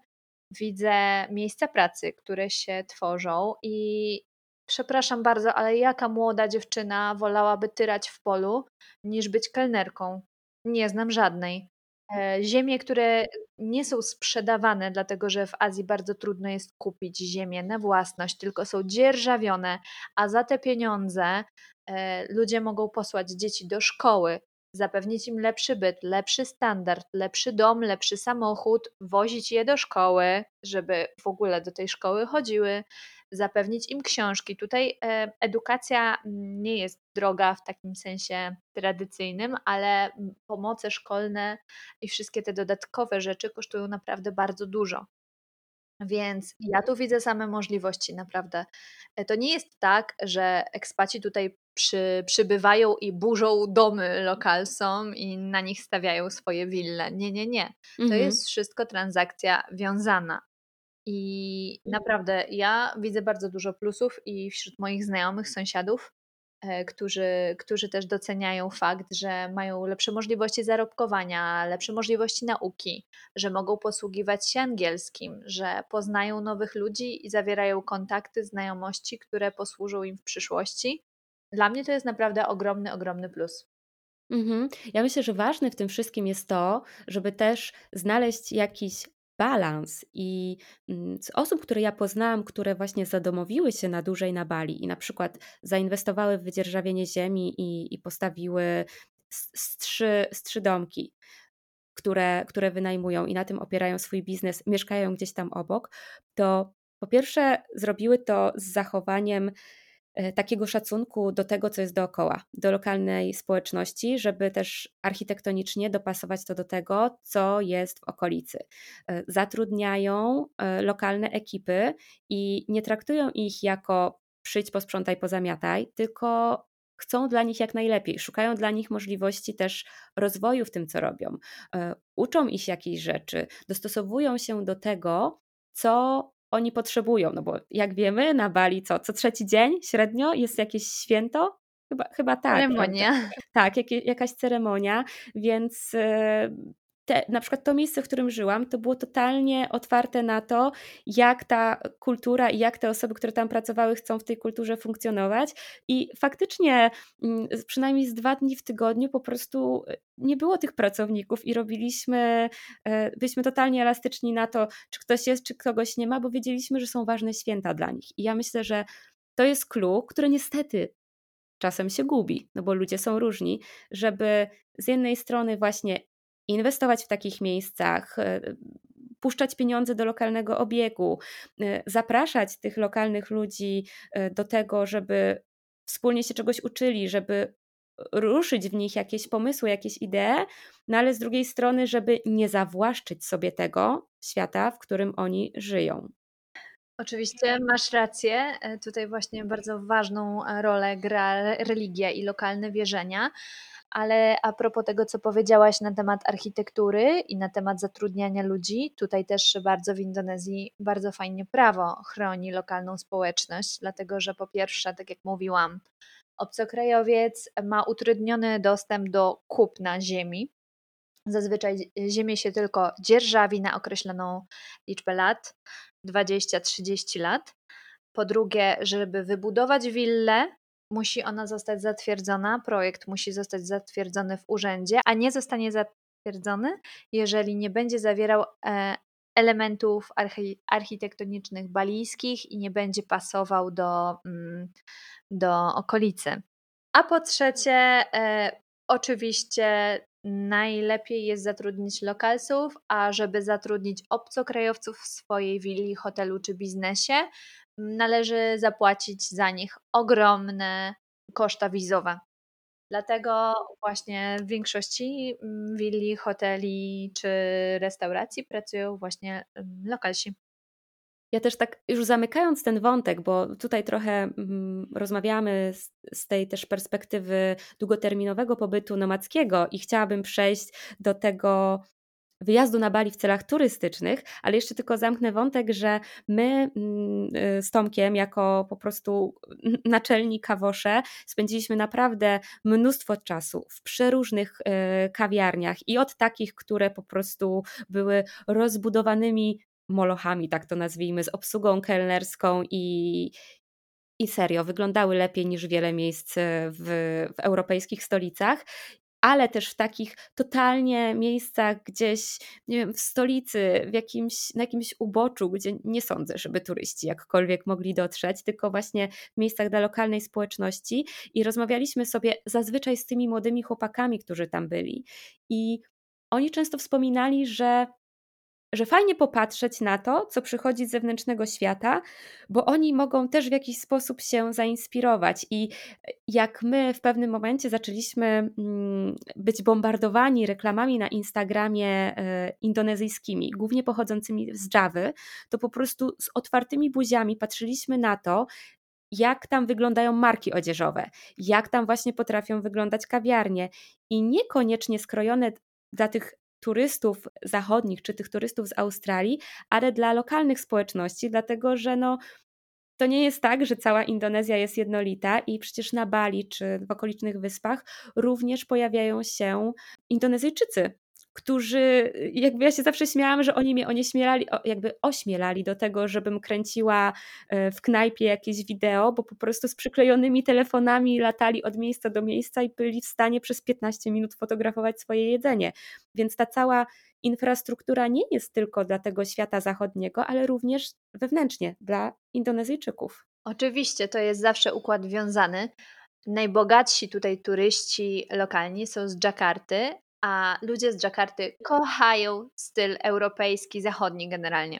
Speaker 2: Widzę miejsca pracy, które się tworzą i przepraszam bardzo, ale jaka młoda dziewczyna wolałaby tyrać w polu niż być kelnerką? Nie znam żadnej. E, ziemie, które nie są sprzedawane, dlatego że w Azji bardzo trudno jest kupić ziemię na własność, tylko są dzierżawione, a za te pieniądze e, ludzie mogą posłać dzieci do szkoły, zapewnić im lepszy byt, lepszy standard, lepszy dom, lepszy samochód, wozić je do szkoły, żeby w ogóle do tej szkoły chodziły, zapewnić im książki. Tutaj e, edukacja nie jest droga w takim sensie tradycyjnym, ale pomoce szkolne i wszystkie te dodatkowe rzeczy kosztują naprawdę bardzo dużo. Więc ja tu widzę same możliwości, naprawdę. E, to nie jest tak, że ekspaci tutaj przy, przybywają i burzą domy lokalsom i na nich stawiają swoje wille. Nie, nie, nie. To mhm. jest wszystko transakcja wiązana. I naprawdę ja widzę bardzo dużo plusów i wśród moich znajomych, sąsiadów, e, którzy, którzy też doceniają fakt, że mają lepsze możliwości zarobkowania, lepsze możliwości nauki, że mogą posługiwać się angielskim, że poznają nowych ludzi i zawierają kontakty, znajomości, które posłużą im w przyszłości. Dla mnie to jest naprawdę ogromny, ogromny plus.
Speaker 1: Mhm. Ja myślę, że ważne w tym wszystkim jest to, żeby też znaleźć jakiś balans i mm, z osób, które ja poznałam, które właśnie zadomowiły się na dłużej na Bali i na przykład zainwestowały w wydzierżawienie ziemi i, i postawiły trzy, trzy domki, które, które wynajmują i na tym opierają swój biznes, mieszkają gdzieś tam obok, to po pierwsze zrobiły to z zachowaniem takiego szacunku do tego, co jest dookoła, do lokalnej społeczności, żeby też architektonicznie dopasować to do tego, co jest w okolicy. E, zatrudniają e, lokalne ekipy i nie traktują ich jako przyjdź, posprzątaj, pozamiataj, tylko chcą dla nich jak najlepiej, szukają dla nich możliwości też rozwoju w tym, co robią. Uczą ich jakichś rzeczy, dostosowują się do tego, co oni potrzebują, no bo jak wiemy, na Bali co, co trzeci dzień średnio jest jakieś święto? Chyba, chyba tak.
Speaker 2: Ceremonia.
Speaker 1: Tak, jak, jakaś ceremonia, więc te, na przykład to miejsce, w którym żyłam, to było totalnie otwarte na to, jak ta kultura i jak te osoby, które tam pracowały, chcą w tej kulturze funkcjonować. I faktycznie, mm, przynajmniej z dwa dni w tygodniu, po prostu e, nie było tych pracowników i robiliśmy, e, byliśmy totalnie elastyczni na to, czy ktoś jest, czy kogoś nie ma, bo wiedzieliśmy, że są ważne święta dla nich. I ja myślę, że to jest clue, które niestety czasem się gubi, no bo ludzie są różni, żeby z jednej strony właśnie inwestować w takich miejscach, e, puszczać pieniądze do lokalnego obiegu, e, zapraszać tych lokalnych ludzi e, do tego, żeby wspólnie się czegoś uczyli, żeby ruszyć w nich jakieś pomysły, jakieś idee, no ale z drugiej strony, żeby nie zawłaszczyć sobie tego świata, w którym oni żyją.
Speaker 2: Oczywiście masz rację. Tutaj właśnie bardzo ważną rolę gra religia i lokalne wierzenia. Ale a propos tego, co powiedziałaś na temat architektury i na temat zatrudniania ludzi, tutaj też bardzo w Indonezji bardzo fajnie prawo chroni lokalną społeczność, dlatego że po pierwsze, tak jak mówiłam, obcokrajowiec ma utrudniony dostęp do kupna ziemi. Zazwyczaj ziemię się tylko dzierżawi na określoną liczbę lat, 20-30 lat. Po drugie, żeby wybudować willę, musi ona zostać zatwierdzona, projekt musi zostać zatwierdzony w urzędzie, a nie zostanie zatwierdzony, jeżeli nie będzie zawierał e, elementów architektonicznych balijskich i nie będzie pasował do, mm, do okolicy. A po trzecie, e, oczywiście najlepiej jest zatrudnić lokalsów, a żeby zatrudnić obcokrajowców w swojej willi, hotelu czy biznesie, należy zapłacić za nich ogromne koszta wizowe. Dlatego właśnie w większości mm, willi, hoteli czy restauracji pracują właśnie lokalsi.
Speaker 1: Ja też tak już zamykając ten wątek, bo tutaj trochę mm, rozmawiamy z, z, tej też perspektywy długoterminowego pobytu nomadzkiego i chciałabym przejść do tego wyjazdu na Bali w celach turystycznych, ale jeszcze tylko zamknę wątek, że my mm, y, z Tomkiem, jako po prostu naczelni kawosze, spędziliśmy naprawdę mnóstwo czasu w przeróżnych y, kawiarniach i od takich, które po prostu były rozbudowanymi molochami, tak to nazwijmy, z obsługą kelnerską i, i serio, wyglądały lepiej niż wiele miejsc w, w europejskich stolicach ale też w takich totalnie miejscach gdzieś, nie wiem, w stolicy, w jakimś, na jakimś uboczu, gdzie nie sądzę, żeby turyści jakkolwiek mogli dotrzeć, tylko właśnie w miejscach dla lokalnej społeczności. I rozmawialiśmy sobie zazwyczaj z tymi młodymi chłopakami, którzy tam byli. I oni często wspominali, że że fajnie popatrzeć na to, co przychodzi z zewnętrznego świata, bo oni mogą też w jakiś sposób się zainspirować. I jak my w pewnym momencie zaczęliśmy mm, być bombardowani reklamami na Instagramie e, indonezyjskimi, głównie pochodzącymi z Javy, to po prostu z otwartymi buziami patrzyliśmy na to, jak tam wyglądają marki odzieżowe, jak tam właśnie potrafią wyglądać kawiarnie i niekoniecznie skrojone dla tych turystów zachodnich czy tych turystów z Australii, ale dla lokalnych społeczności, dlatego że no, to nie jest tak, że cała Indonezja jest jednolita i przecież na Bali czy w okolicznych wyspach również pojawiają się Indonezyjczycy, którzy, jakby ja się zawsze śmiałam, że oni mnie onieśmielali, jakby ośmielali do tego, żebym kręciła e, w knajpie jakieś wideo, bo po prostu z przyklejonymi telefonami latali od miejsca do miejsca i byli w stanie przez 15 minut fotografować swoje jedzenie. Więc ta cała infrastruktura nie jest tylko dla tego świata zachodniego, ale również wewnętrznie dla Indonezyjczyków.
Speaker 2: Oczywiście, to jest zawsze układ wiązany. Najbogatsi tutaj turyści lokalni są z Dżakarty, a ludzie z Dżakarty kochają styl europejski, zachodni generalnie.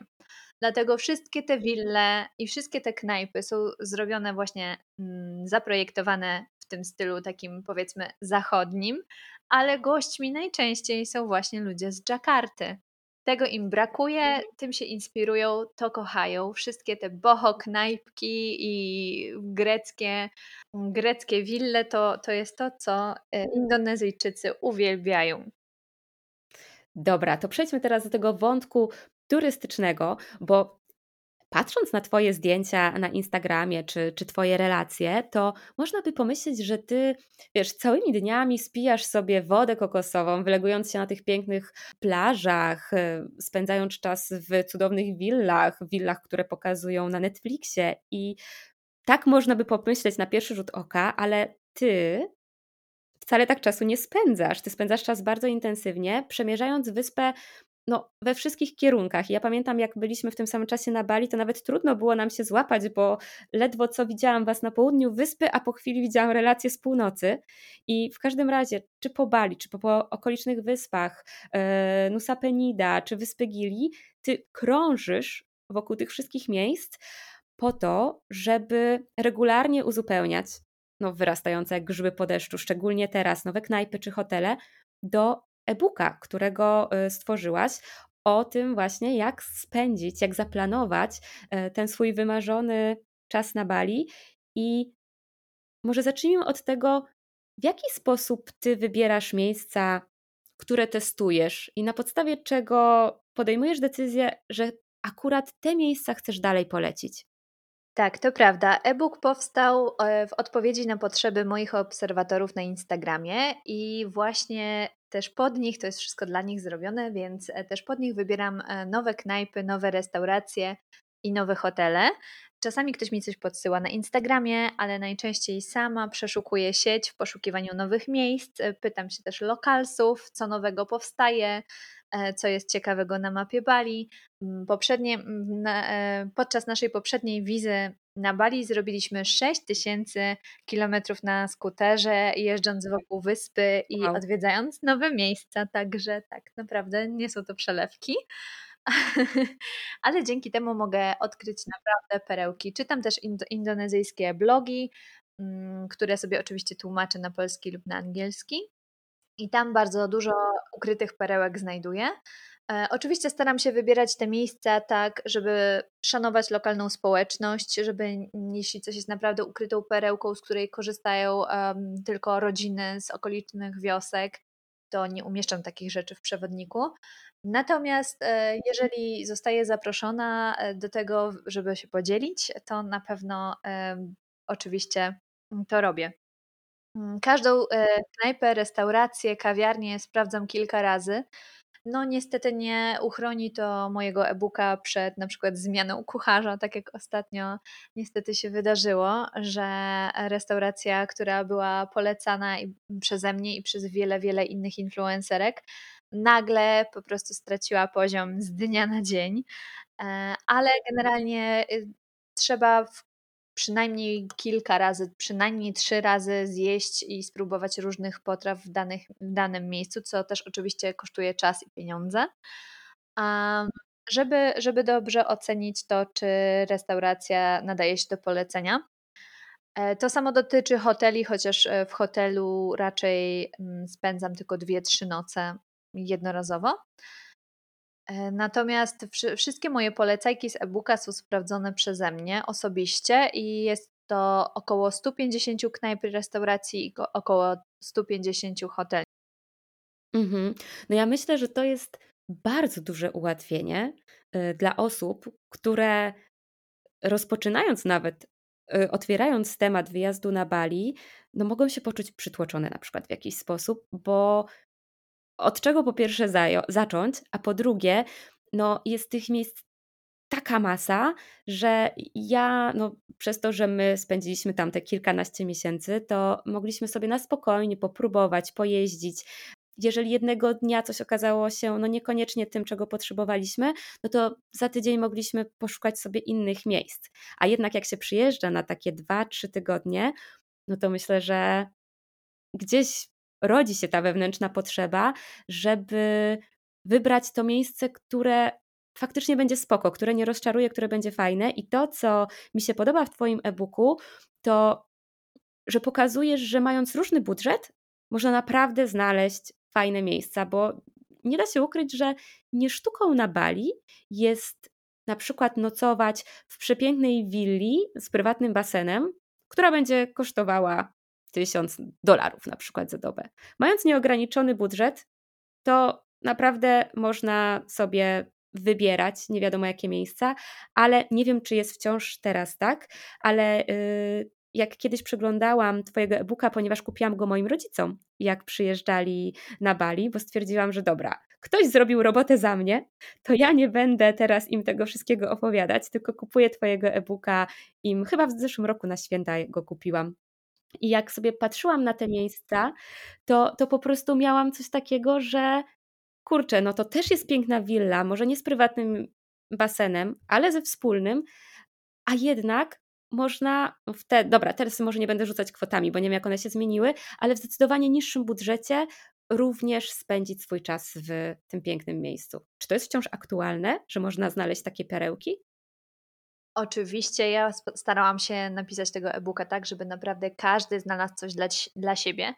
Speaker 2: Dlatego wszystkie te wille i wszystkie te knajpy są zrobione właśnie, mm, zaprojektowane w tym stylu takim powiedzmy zachodnim, ale gośćmi najczęściej są właśnie ludzie z Dżakarty. Tego im brakuje, mhm. tym się inspirują, to kochają. Wszystkie te boho knajpki i greckie, greckie wille to, to jest to, co e, Indonezyjczycy uwielbiają.
Speaker 1: Dobra, to przejdźmy teraz do tego wątku turystycznego, bo patrząc na Twoje zdjęcia na Instagramie czy, czy Twoje relacje, to można by pomyśleć, że Ty, wiesz, całymi dniami spijasz sobie wodę kokosową, wylegując się na tych pięknych plażach, e, spędzając czas w cudownych willach, willach, które pokazują na Netflixie. I tak można by pomyśleć na pierwszy rzut oka, ale Ty wcale tak czasu nie spędzasz. Ty spędzasz czas bardzo intensywnie, przemierzając wyspę no, we wszystkich kierunkach. Ja pamiętam, jak byliśmy w tym samym czasie na Bali, to nawet trudno było nam się złapać, bo ledwo co widziałam was na południu wyspy, a po chwili widziałam relacje z północy. I w każdym razie, czy po Bali, czy po, po okolicznych wyspach, e, Nusa Penida, czy wyspy Gili, ty krążysz wokół tych wszystkich miejsc po to, żeby regularnie uzupełniać no, wyrastające jak grzyby po deszczu, szczególnie teraz, nowe knajpy czy hotele, do e-booka, którego y, stworzyłaś, o tym właśnie, jak spędzić, jak zaplanować e, ten swój wymarzony czas na Bali. I może zacznijmy od tego, w jaki sposób ty wybierasz miejsca, które testujesz i na podstawie czego podejmujesz decyzję, że akurat te miejsca chcesz dalej polecić.
Speaker 2: Tak, to prawda. E-book powstał e, w odpowiedzi na potrzeby moich obserwatorów na Instagramie i właśnie też pod nich, to jest wszystko dla nich zrobione, więc e, też pod nich wybieram e, nowe knajpy, nowe restauracje i nowe hotele. Czasami ktoś mi coś podsyła na Instagramie, ale najczęściej sama przeszukuję sieć w poszukiwaniu nowych miejsc. Pytam się też lokalsów, co nowego powstaje, E, co jest ciekawego na mapie Bali. Poprzednie, e, podczas naszej poprzedniej wizy na Bali zrobiliśmy 6000 kilometrów na skuterze, jeżdżąc wokół wyspy i wow. odwiedzając nowe miejsca, także tak naprawdę nie są to przelewki. Ale dzięki temu mogę odkryć naprawdę perełki. Czytam też indonezyjskie blogi, mm, które sobie oczywiście tłumaczę na polski lub na angielski. I tam bardzo dużo ukrytych perełek znajduję. E, oczywiście staram się wybierać te miejsca tak, żeby szanować lokalną społeczność, żeby jeśli coś jest naprawdę ukrytą perełką, z której korzystają um, tylko rodziny z okolicznych wiosek, to nie umieszczam takich rzeczy w przewodniku. Natomiast e, jeżeli zostaję zaproszona e, do tego, żeby się podzielić, to na pewno oczywiście to robię. Mm, każdą e, knajpę, restaurację, kawiarnię sprawdzam kilka razy. No niestety nie uchroni to mojego e-booka przed na przykład zmianą kucharza, tak jak ostatnio niestety się wydarzyło, że restauracja, która była polecana i przeze mnie i przez wiele, wiele innych influencerek, nagle po prostu straciła poziom z dnia na dzień. E, ale generalnie y, trzeba w przynajmniej kilka razy, przynajmniej trzy razy zjeść i spróbować różnych potraw w, danych, w danym miejscu, co też oczywiście kosztuje czas i pieniądze. Um, żeby, żeby dobrze ocenić to, czy restauracja nadaje się do polecenia. E, to samo dotyczy hoteli, chociaż e, w hotelu raczej mm, spędzam tylko dwie, trzy noce jednorazowo. E, natomiast wszystkie moje polecajki z e-booka są sprawdzone przeze mnie osobiście i jest to około 150 knajp restauracji i około 150 hoteli.
Speaker 1: Mhm. No ja myślę, że to jest bardzo duże ułatwienie y, dla osób, które rozpoczynając nawet, y, otwierając temat wyjazdu na Bali, no mogą się poczuć przytłoczone na przykład w jakiś sposób, bo od czego po pierwsze zacząć, a po drugie, no jest tych miejsc taka masa, że ja, no, przez to, że my spędziliśmy tam te kilkanaście miesięcy, to mogliśmy sobie na spokojnie popróbować, pojeździć. Jeżeli jednego dnia coś okazało się no niekoniecznie tym, czego potrzebowaliśmy, no to za tydzień mogliśmy poszukać sobie innych miejsc. A jednak jak się przyjeżdża na takie dwa, trzy tygodnie, no to myślę, że gdzieś rodzi się ta wewnętrzna potrzeba, żeby wybrać to miejsce, które faktycznie będzie spoko, które nie rozczaruje, które będzie fajne. I to, co mi się podoba w Twoim e-booku, to że pokazujesz, że mając różny budżet, można naprawdę znaleźć fajne miejsca, bo nie da się ukryć, że nie sztuką na Bali jest na przykład nocować w przepięknej willi z prywatnym basenem, która będzie kosztowała tysiąc dolarów na przykład za dobę. Mając nieograniczony budżet, to naprawdę można sobie wybierać nie wiadomo jakie miejsca, ale nie wiem, czy jest wciąż teraz tak, ale yy, jak kiedyś przeglądałam Twojego e-booka, ponieważ kupiłam go moim rodzicom, jak przyjeżdżali na Bali, bo stwierdziłam, że dobra, ktoś zrobił robotę za mnie, to ja nie będę teraz im tego wszystkiego opowiadać, tylko kupuję Twojego e-booka im, chyba w zeszłym roku na święta go kupiłam. I jak sobie patrzyłam na te miejsca, to, to po prostu miałam coś takiego, że kurczę, no to też jest piękna willa, może nie z prywatnym basenem, ale ze wspólnym, a jednak można w te, dobra, teraz może nie będę rzucać kwotami, bo nie wiem jak one się zmieniły, ale w zdecydowanie niższym budżecie również spędzić swój czas w tym pięknym miejscu. Czy to jest wciąż aktualne, że można znaleźć takie perełki?
Speaker 2: Oczywiście, ja starałam się napisać tego e-booka tak, żeby naprawdę każdy znalazł coś dla, dla siebie.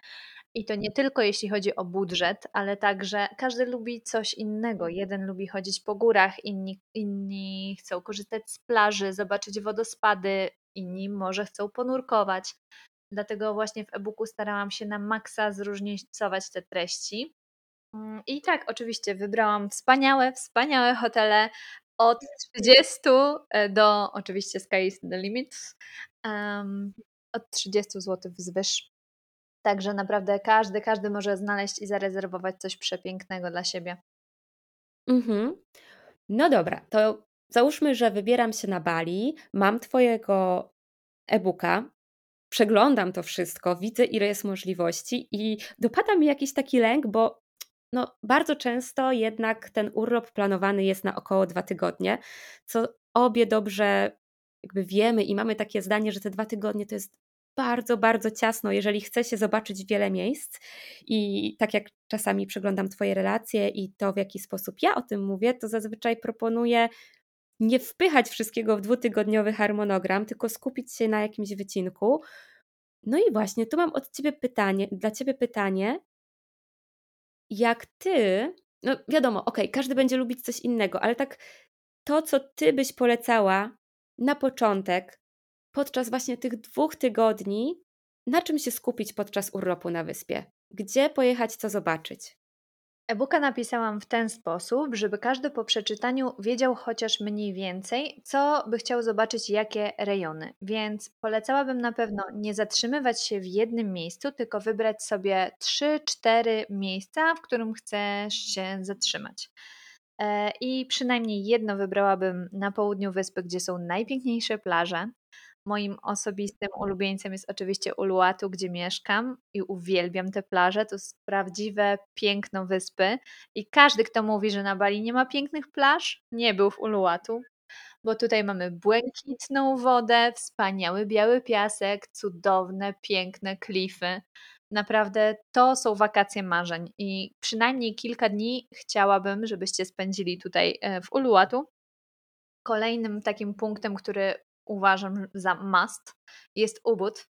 Speaker 2: I to nie tylko jeśli chodzi o budżet, ale także każdy lubi coś innego. Jeden lubi chodzić po górach, inni, inni chcą korzystać z plaży, zobaczyć wodospady, inni może chcą ponurkować. Dlatego właśnie w e-booku starałam się na maksa zróżnicować te treści. Mm, I tak, oczywiście wybrałam wspaniałe, wspaniałe hotele od 30 e, do oczywiście sky is the limit. Um, od 30 zł wzwyż. Także naprawdę każdy, każdy może znaleźć i zarezerwować coś przepięknego dla siebie.
Speaker 1: Mhm. No dobra, to załóżmy, że wybieram się na Bali, mam Twojego e-booka, przeglądam to wszystko, widzę ile jest możliwości i dopada mi jakiś taki lęk, bo no, bardzo często jednak ten urlop planowany jest na około dwa tygodnie, co obie dobrze jakby wiemy i mamy takie zdanie, że te dwa tygodnie to jest bardzo, bardzo ciasno, jeżeli chce się zobaczyć wiele miejsc. I tak jak czasami przeglądam Twoje relacje i to, w jaki sposób ja o tym mówię, to zazwyczaj proponuję nie wpychać wszystkiego w dwutygodniowy harmonogram, tylko skupić się na jakimś wycinku. No i właśnie, tu mam od Ciebie pytanie, dla Ciebie pytanie, jak Ty, no wiadomo, ok, każdy będzie lubić coś innego, ale tak to, co Ty byś polecała na początek, podczas właśnie tych dwóch tygodni, na czym się skupić podczas urlopu na wyspie? Gdzie pojechać, co zobaczyć?
Speaker 2: E-booka napisałam w ten sposób, żeby każdy po przeczytaniu wiedział chociaż mniej więcej, co by chciał zobaczyć, jakie rejony. Więc polecałabym na pewno nie zatrzymywać się w jednym miejscu, tylko wybrać sobie 3-4 miejsca, w którym chcesz się zatrzymać. E, I przynajmniej jedno wybrałabym na południu wyspy, gdzie są najpiękniejsze plaże. Moim osobistym ulubieńcem jest oczywiście Uluwatu, gdzie mieszkam i uwielbiam te plaże. To jest prawdziwe piękno wyspy i każdy, kto mówi, że na Bali nie ma pięknych plaż, nie był w Uluwatu, bo tutaj mamy błękitną wodę, wspaniały biały piasek, cudowne, piękne klify. Naprawdę to są wakacje marzeń i przynajmniej kilka dni chciałabym, żebyście spędzili tutaj e, w Uluwatu. Kolejnym takim punktem, który uważam za must, jest Ubud.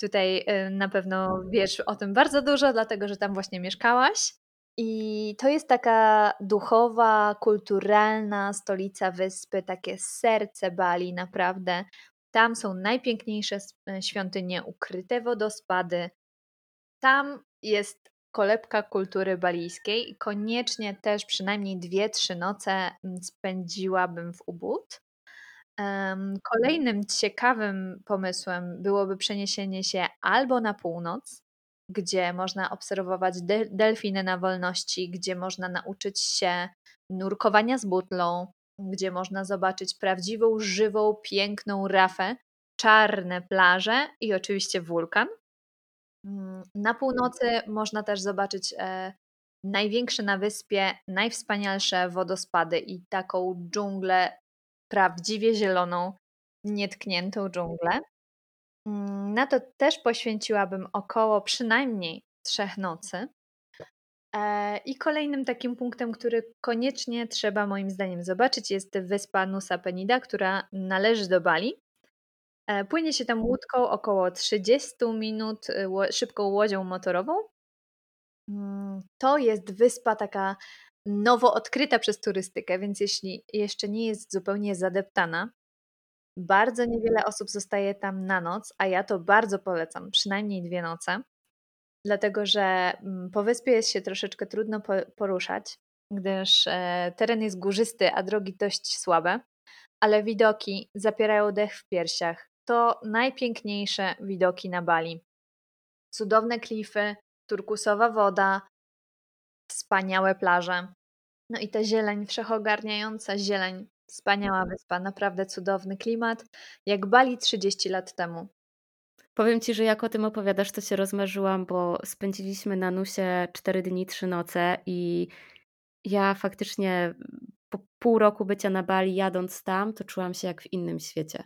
Speaker 2: Tutaj y, na pewno wiesz o tym bardzo dużo, dlatego że tam właśnie mieszkałaś. I to jest taka duchowa, kulturalna stolica wyspy, takie serce Bali, naprawdę. Tam są najpiękniejsze y, świątynie, ukryte wodospady. Tam jest kolebka kultury balijskiej i koniecznie też przynajmniej dwie, trzy noce mm, spędziłabym w Ubud. Kolejnym ciekawym pomysłem byłoby przeniesienie się albo na północ, gdzie można obserwować delfiny na wolności, gdzie można nauczyć się nurkowania z butlą, gdzie można zobaczyć prawdziwą, żywą, piękną rafę, czarne plaże i oczywiście wulkan. Mm, na północy można też zobaczyć e, największe na wyspie, najwspanialsze wodospady i taką dżunglę prawdziwie zieloną, nietkniętą dżunglę. Mm, na to też poświęciłabym około przynajmniej trzech nocy. E, I kolejnym takim punktem, który koniecznie trzeba moim zdaniem zobaczyć, jest wyspa Nusa Penida, która należy do Bali. E, płynie się tam łódką około 30 minut szybką łodzią motorową. Mm, to jest wyspa taka nowo odkryta przez turystykę, więc jeśli jeszcze nie jest zupełnie zadeptana, bardzo niewiele osób zostaje tam na noc, a ja to bardzo polecam, przynajmniej dwie noce, dlatego że mm, po wyspie jest się troszeczkę trudno poruszać. gdyż e, teren jest górzysty, a drogi dość słabe, ale widoki zapierają dech w piersiach. To najpiękniejsze widoki na Bali. Cudowne klify, turkusowa woda, wspaniałe plaże. No i ta zieleń, wszechogarniająca zieleń. Wspaniała wyspa, naprawdę cudowny klimat, jak Bali 30 lat temu.
Speaker 1: Powiem Ci, że jak o tym opowiadasz, to się rozmarzyłam, bo spędziliśmy na Nusie 4 dni, 3 noce i ja faktycznie po pół roku bycia na Bali, jadąc tam, to czułam się jak w innym świecie.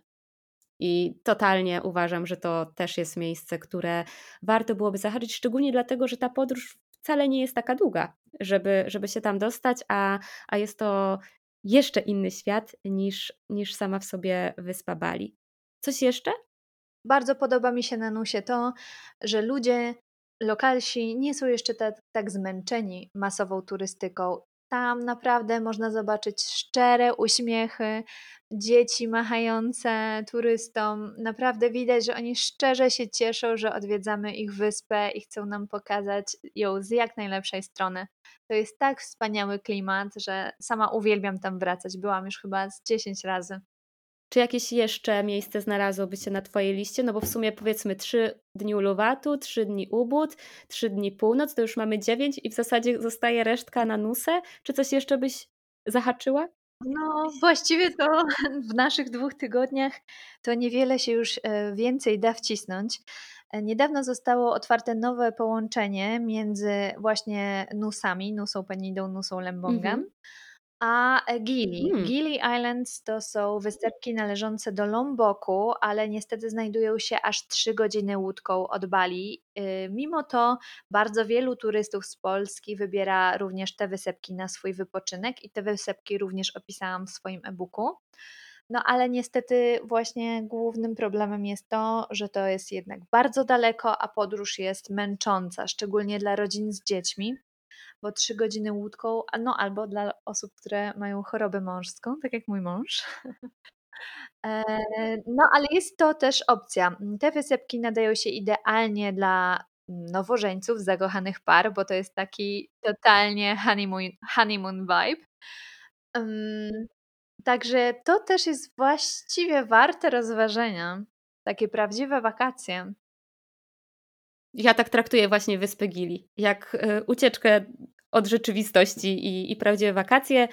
Speaker 1: I totalnie uważam, że to też jest miejsce, które warto byłoby zahaczyć, szczególnie dlatego, że ta podróż wcale nie jest taka długa, żeby, żeby się tam dostać, a, a jest to jeszcze inny świat niż, niż sama w sobie wyspa Bali. Coś jeszcze?
Speaker 2: Bardzo podoba mi się na Nusie to, że ludzie lokalsi nie są jeszcze tak, tak zmęczeni masową turystyką. Tam naprawdę można zobaczyć szczere uśmiechy, dzieci machające turystom. Naprawdę widać, że oni szczerze się cieszą, że odwiedzamy ich wyspę i chcą nam pokazać ją z jak najlepszej strony. To jest tak wspaniały klimat, że sama uwielbiam tam wracać. Byłam już chyba z 10 razy.
Speaker 1: Czy jakieś jeszcze miejsce znalazłoby się na Twojej liście? No bo w sumie powiedzmy trzy dni Uluwatu, trzy dni Ubud, trzy dni Północ, to już mamy dziewięć i w zasadzie zostaje resztka na Nusę. Czy coś jeszcze byś zahaczyła?
Speaker 2: No, właściwie to w naszych dwóch tygodniach to niewiele się już e, więcej da wcisnąć. E, niedawno zostało otwarte nowe połączenie między właśnie Nusami, Nusą Penidą, Nusą Lembongam. Mhm a Gili. Hmm. Gili Islands to są wysepki należące do Lomboku, ale niestety znajdują się aż 3 godziny łódką od Bali. Y, mimo to bardzo wielu turystów z Polski wybiera również te wysepki na swój wypoczynek i te wysepki również opisałam w swoim e-booku. No ale niestety właśnie głównym problemem jest to, że to jest jednak bardzo daleko, a podróż jest męcząca, szczególnie dla rodzin z dziećmi bo trzy godziny łódką, no albo dla osób, które mają chorobę mążską, tak jak mój mąż. E, no, ale jest to też opcja. Te wysepki nadają się idealnie dla nowożeńców, zakochanych par, bo to jest taki totalnie honeymoon, honeymoon vibe. Także to też jest właściwie warte rozważenia. Takie prawdziwe wakacje.
Speaker 1: Ja tak traktuję właśnie Wyspy Gili, jak e, ucieczkę od rzeczywistości i, i prawdziwe wakacje.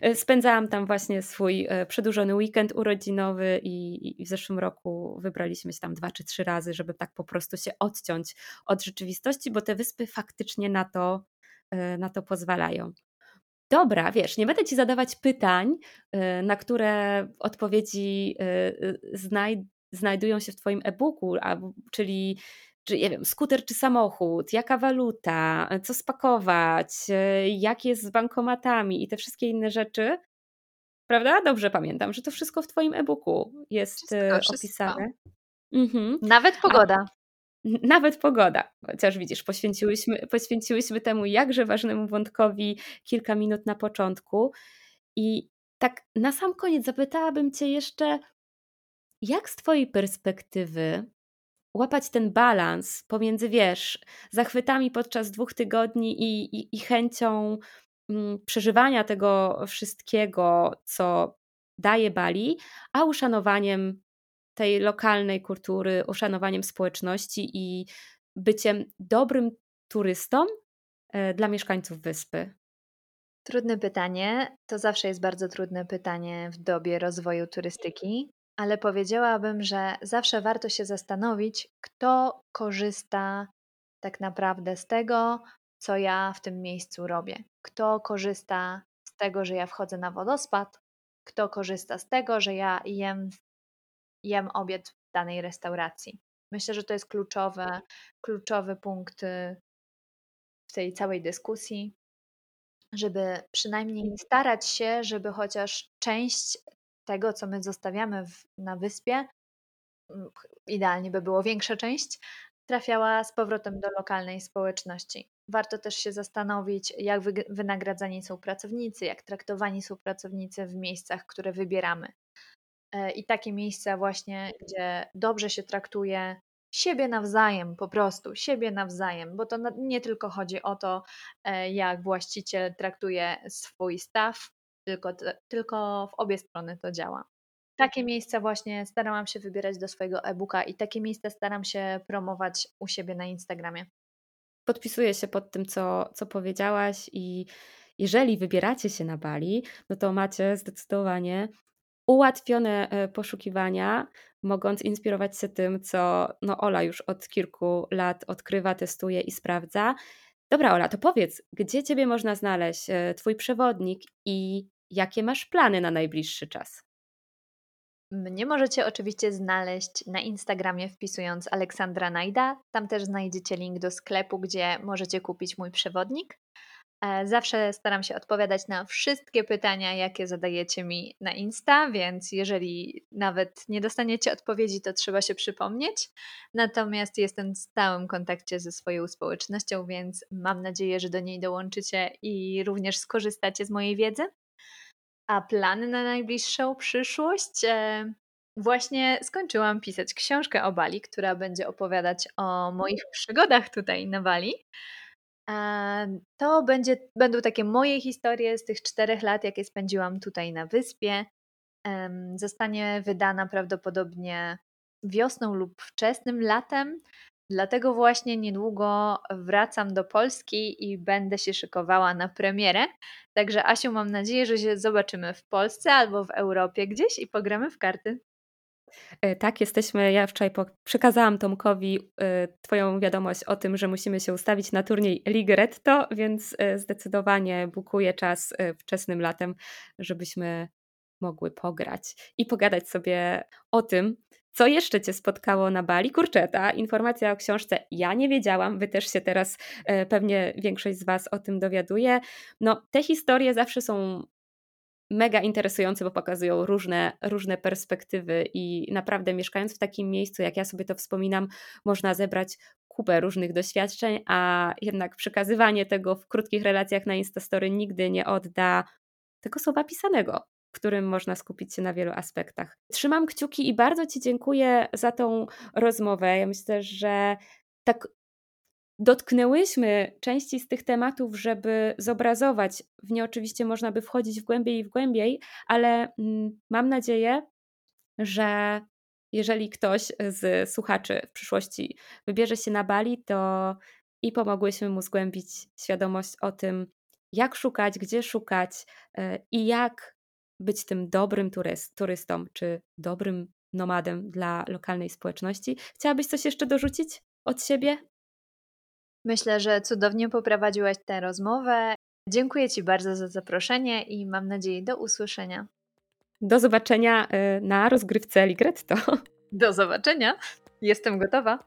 Speaker 1: E, spędzałam tam właśnie swój e, przedłużony weekend urodzinowy i, i, w zeszłym roku wybraliśmy się tam dwa czy trzy razy, żeby tak po prostu się odciąć od rzeczywistości, bo te wyspy faktycznie na to, na to pozwalają. Dobra, wiesz, nie będę ci zadawać pytań, na które odpowiedzi znajdują się w Twoim e-booku, czyli czy nie wiem, skuter czy samochód, jaka waluta, co spakować, e, jak jest z bankomatami i te wszystkie inne rzeczy. Prawda? Dobrze pamiętam, że to wszystko w Twoim e-booku jest wszystko, opisane.
Speaker 2: Mhm. Nawet pogoda. A,
Speaker 1: nawet pogoda. Chociaż widzisz, poświęciłyśmy, poświęciłyśmy temu jakże ważnemu wątkowi kilka minut na początku. I tak na sam koniec zapytałabym Cię jeszcze, jak z Twojej perspektywy łapać ten balans pomiędzy, wiesz, zachwytami podczas dwóch tygodni i, i, i chęcią mm, przeżywania tego wszystkiego, co daje Bali, a uszanowaniem tej lokalnej kultury, uszanowaniem społeczności i byciem dobrym turystą e, dla mieszkańców wyspy?
Speaker 2: Trudne pytanie. To zawsze jest bardzo trudne pytanie w dobie rozwoju turystyki ale powiedziałabym, że zawsze warto się zastanowić, kto korzysta tak naprawdę z tego, co ja w tym miejscu robię. Kto korzysta z tego, że ja wchodzę na wodospad, kto korzysta z tego, że ja jem, jem obiad w danej restauracji. Myślę, że to jest kluczowy, kluczowy punkt y, w tej całej dyskusji, żeby przynajmniej starać się, żeby chociaż część tego, co my zostawiamy w, na wyspie, idealnie by było większa część, trafiała z powrotem do lokalnej społeczności. Warto też się zastanowić, jak wynagradzani są pracownicy, jak traktowani są pracownicy w miejscach, które wybieramy. E, I takie miejsca właśnie, gdzie dobrze się traktuje siebie nawzajem, po prostu siebie nawzajem, bo to nie tylko chodzi o to, e, jak właściciel traktuje swój staw, tylko, tylko w obie strony to działa. Takie miejsca właśnie starałam się wybierać do swojego e-booka i takie miejsca staram się promować u siebie na Instagramie.
Speaker 1: Podpisuję się pod tym, co, co powiedziałaś, i jeżeli wybieracie się na Bali, no to macie zdecydowanie ułatwione e, poszukiwania, mogąc inspirować się tym, co no Ola już od kilku lat odkrywa, testuje i sprawdza. Dobra, Ola, to powiedz, gdzie Ciebie można znaleźć, e, Twój przewodnik i jakie masz plany na najbliższy czas?
Speaker 2: Mnie możecie oczywiście znaleźć na Instagramie wpisując Aleksandra Najda. Tam też znajdziecie link do sklepu, gdzie możecie kupić mój przewodnik. E, zawsze staram się odpowiadać na wszystkie pytania, jakie zadajecie mi na Insta, więc jeżeli nawet nie dostaniecie odpowiedzi, to trzeba się przypomnieć. Natomiast jestem w stałym kontakcie ze swoją społecznością, więc mam nadzieję, że do niej dołączycie i również skorzystacie z mojej wiedzy. A plany na najbliższą przyszłość? E, właśnie skończyłam pisać książkę o Bali, która będzie opowiadać o moich przygodach tutaj na Bali. To będzie, będą takie moje historie z tych czterech lat, jakie spędziłam tutaj na wyspie. Zostanie wydana prawdopodobnie wiosną lub wczesnym latem. Dlatego właśnie niedługo wracam do Polski i będę się szykowała na premierę. Także Asiu, mam nadzieję, że się zobaczymy w Polsce albo w Europie gdzieś i pogramy w karty.
Speaker 1: E, tak, jesteśmy. Ja wczoraj przekazałam Tomkowi e, Twoją wiadomość o tym, że musimy się ustawić na turniej Ligretto, więc e, zdecydowanie bukuję czas wczesnym latem, żebyśmy mogły pograć i pogadać sobie o tym, co jeszcze Cię spotkało na Bali? Kurczę, ta informacja o książce ja nie wiedziałam, Wy też się teraz pewnie większość z Was o tym dowiaduje. No, te historie zawsze są mega interesujące, bo pokazują różne, różne perspektywy i naprawdę mieszkając w takim miejscu, jak ja sobie to wspominam, można zebrać kupę różnych doświadczeń, a jednak przekazywanie tego w krótkich relacjach na Instastory nigdy nie odda tego słowa pisanego, którym można skupić się na wielu aspektach. Trzymam kciuki i bardzo Ci dziękuję za tą rozmowę. Ja myślę, że tak dotknęłyśmy części z tych tematów, żeby zobrazować. W nie oczywiście można by wchodzić w głębiej i w głębiej, ale mm, mam nadzieję, że jeżeli ktoś z słuchaczy w przyszłości wybierze się na Bali, to i pomogłyśmy mu zgłębić świadomość o tym, jak szukać, gdzie szukać e, i jak być tym dobrym turyst, turystą czy dobrym nomadem dla lokalnej społeczności. Chciałabyś coś jeszcze dorzucić od siebie?
Speaker 2: Myślę, że cudownie poprowadziłaś tę rozmowę. Dziękuję Ci bardzo za zaproszenie i mam nadzieję do usłyszenia.
Speaker 1: Do zobaczenia y, na rozgrywce Ligretto.
Speaker 2: Do zobaczenia. Jestem gotowa.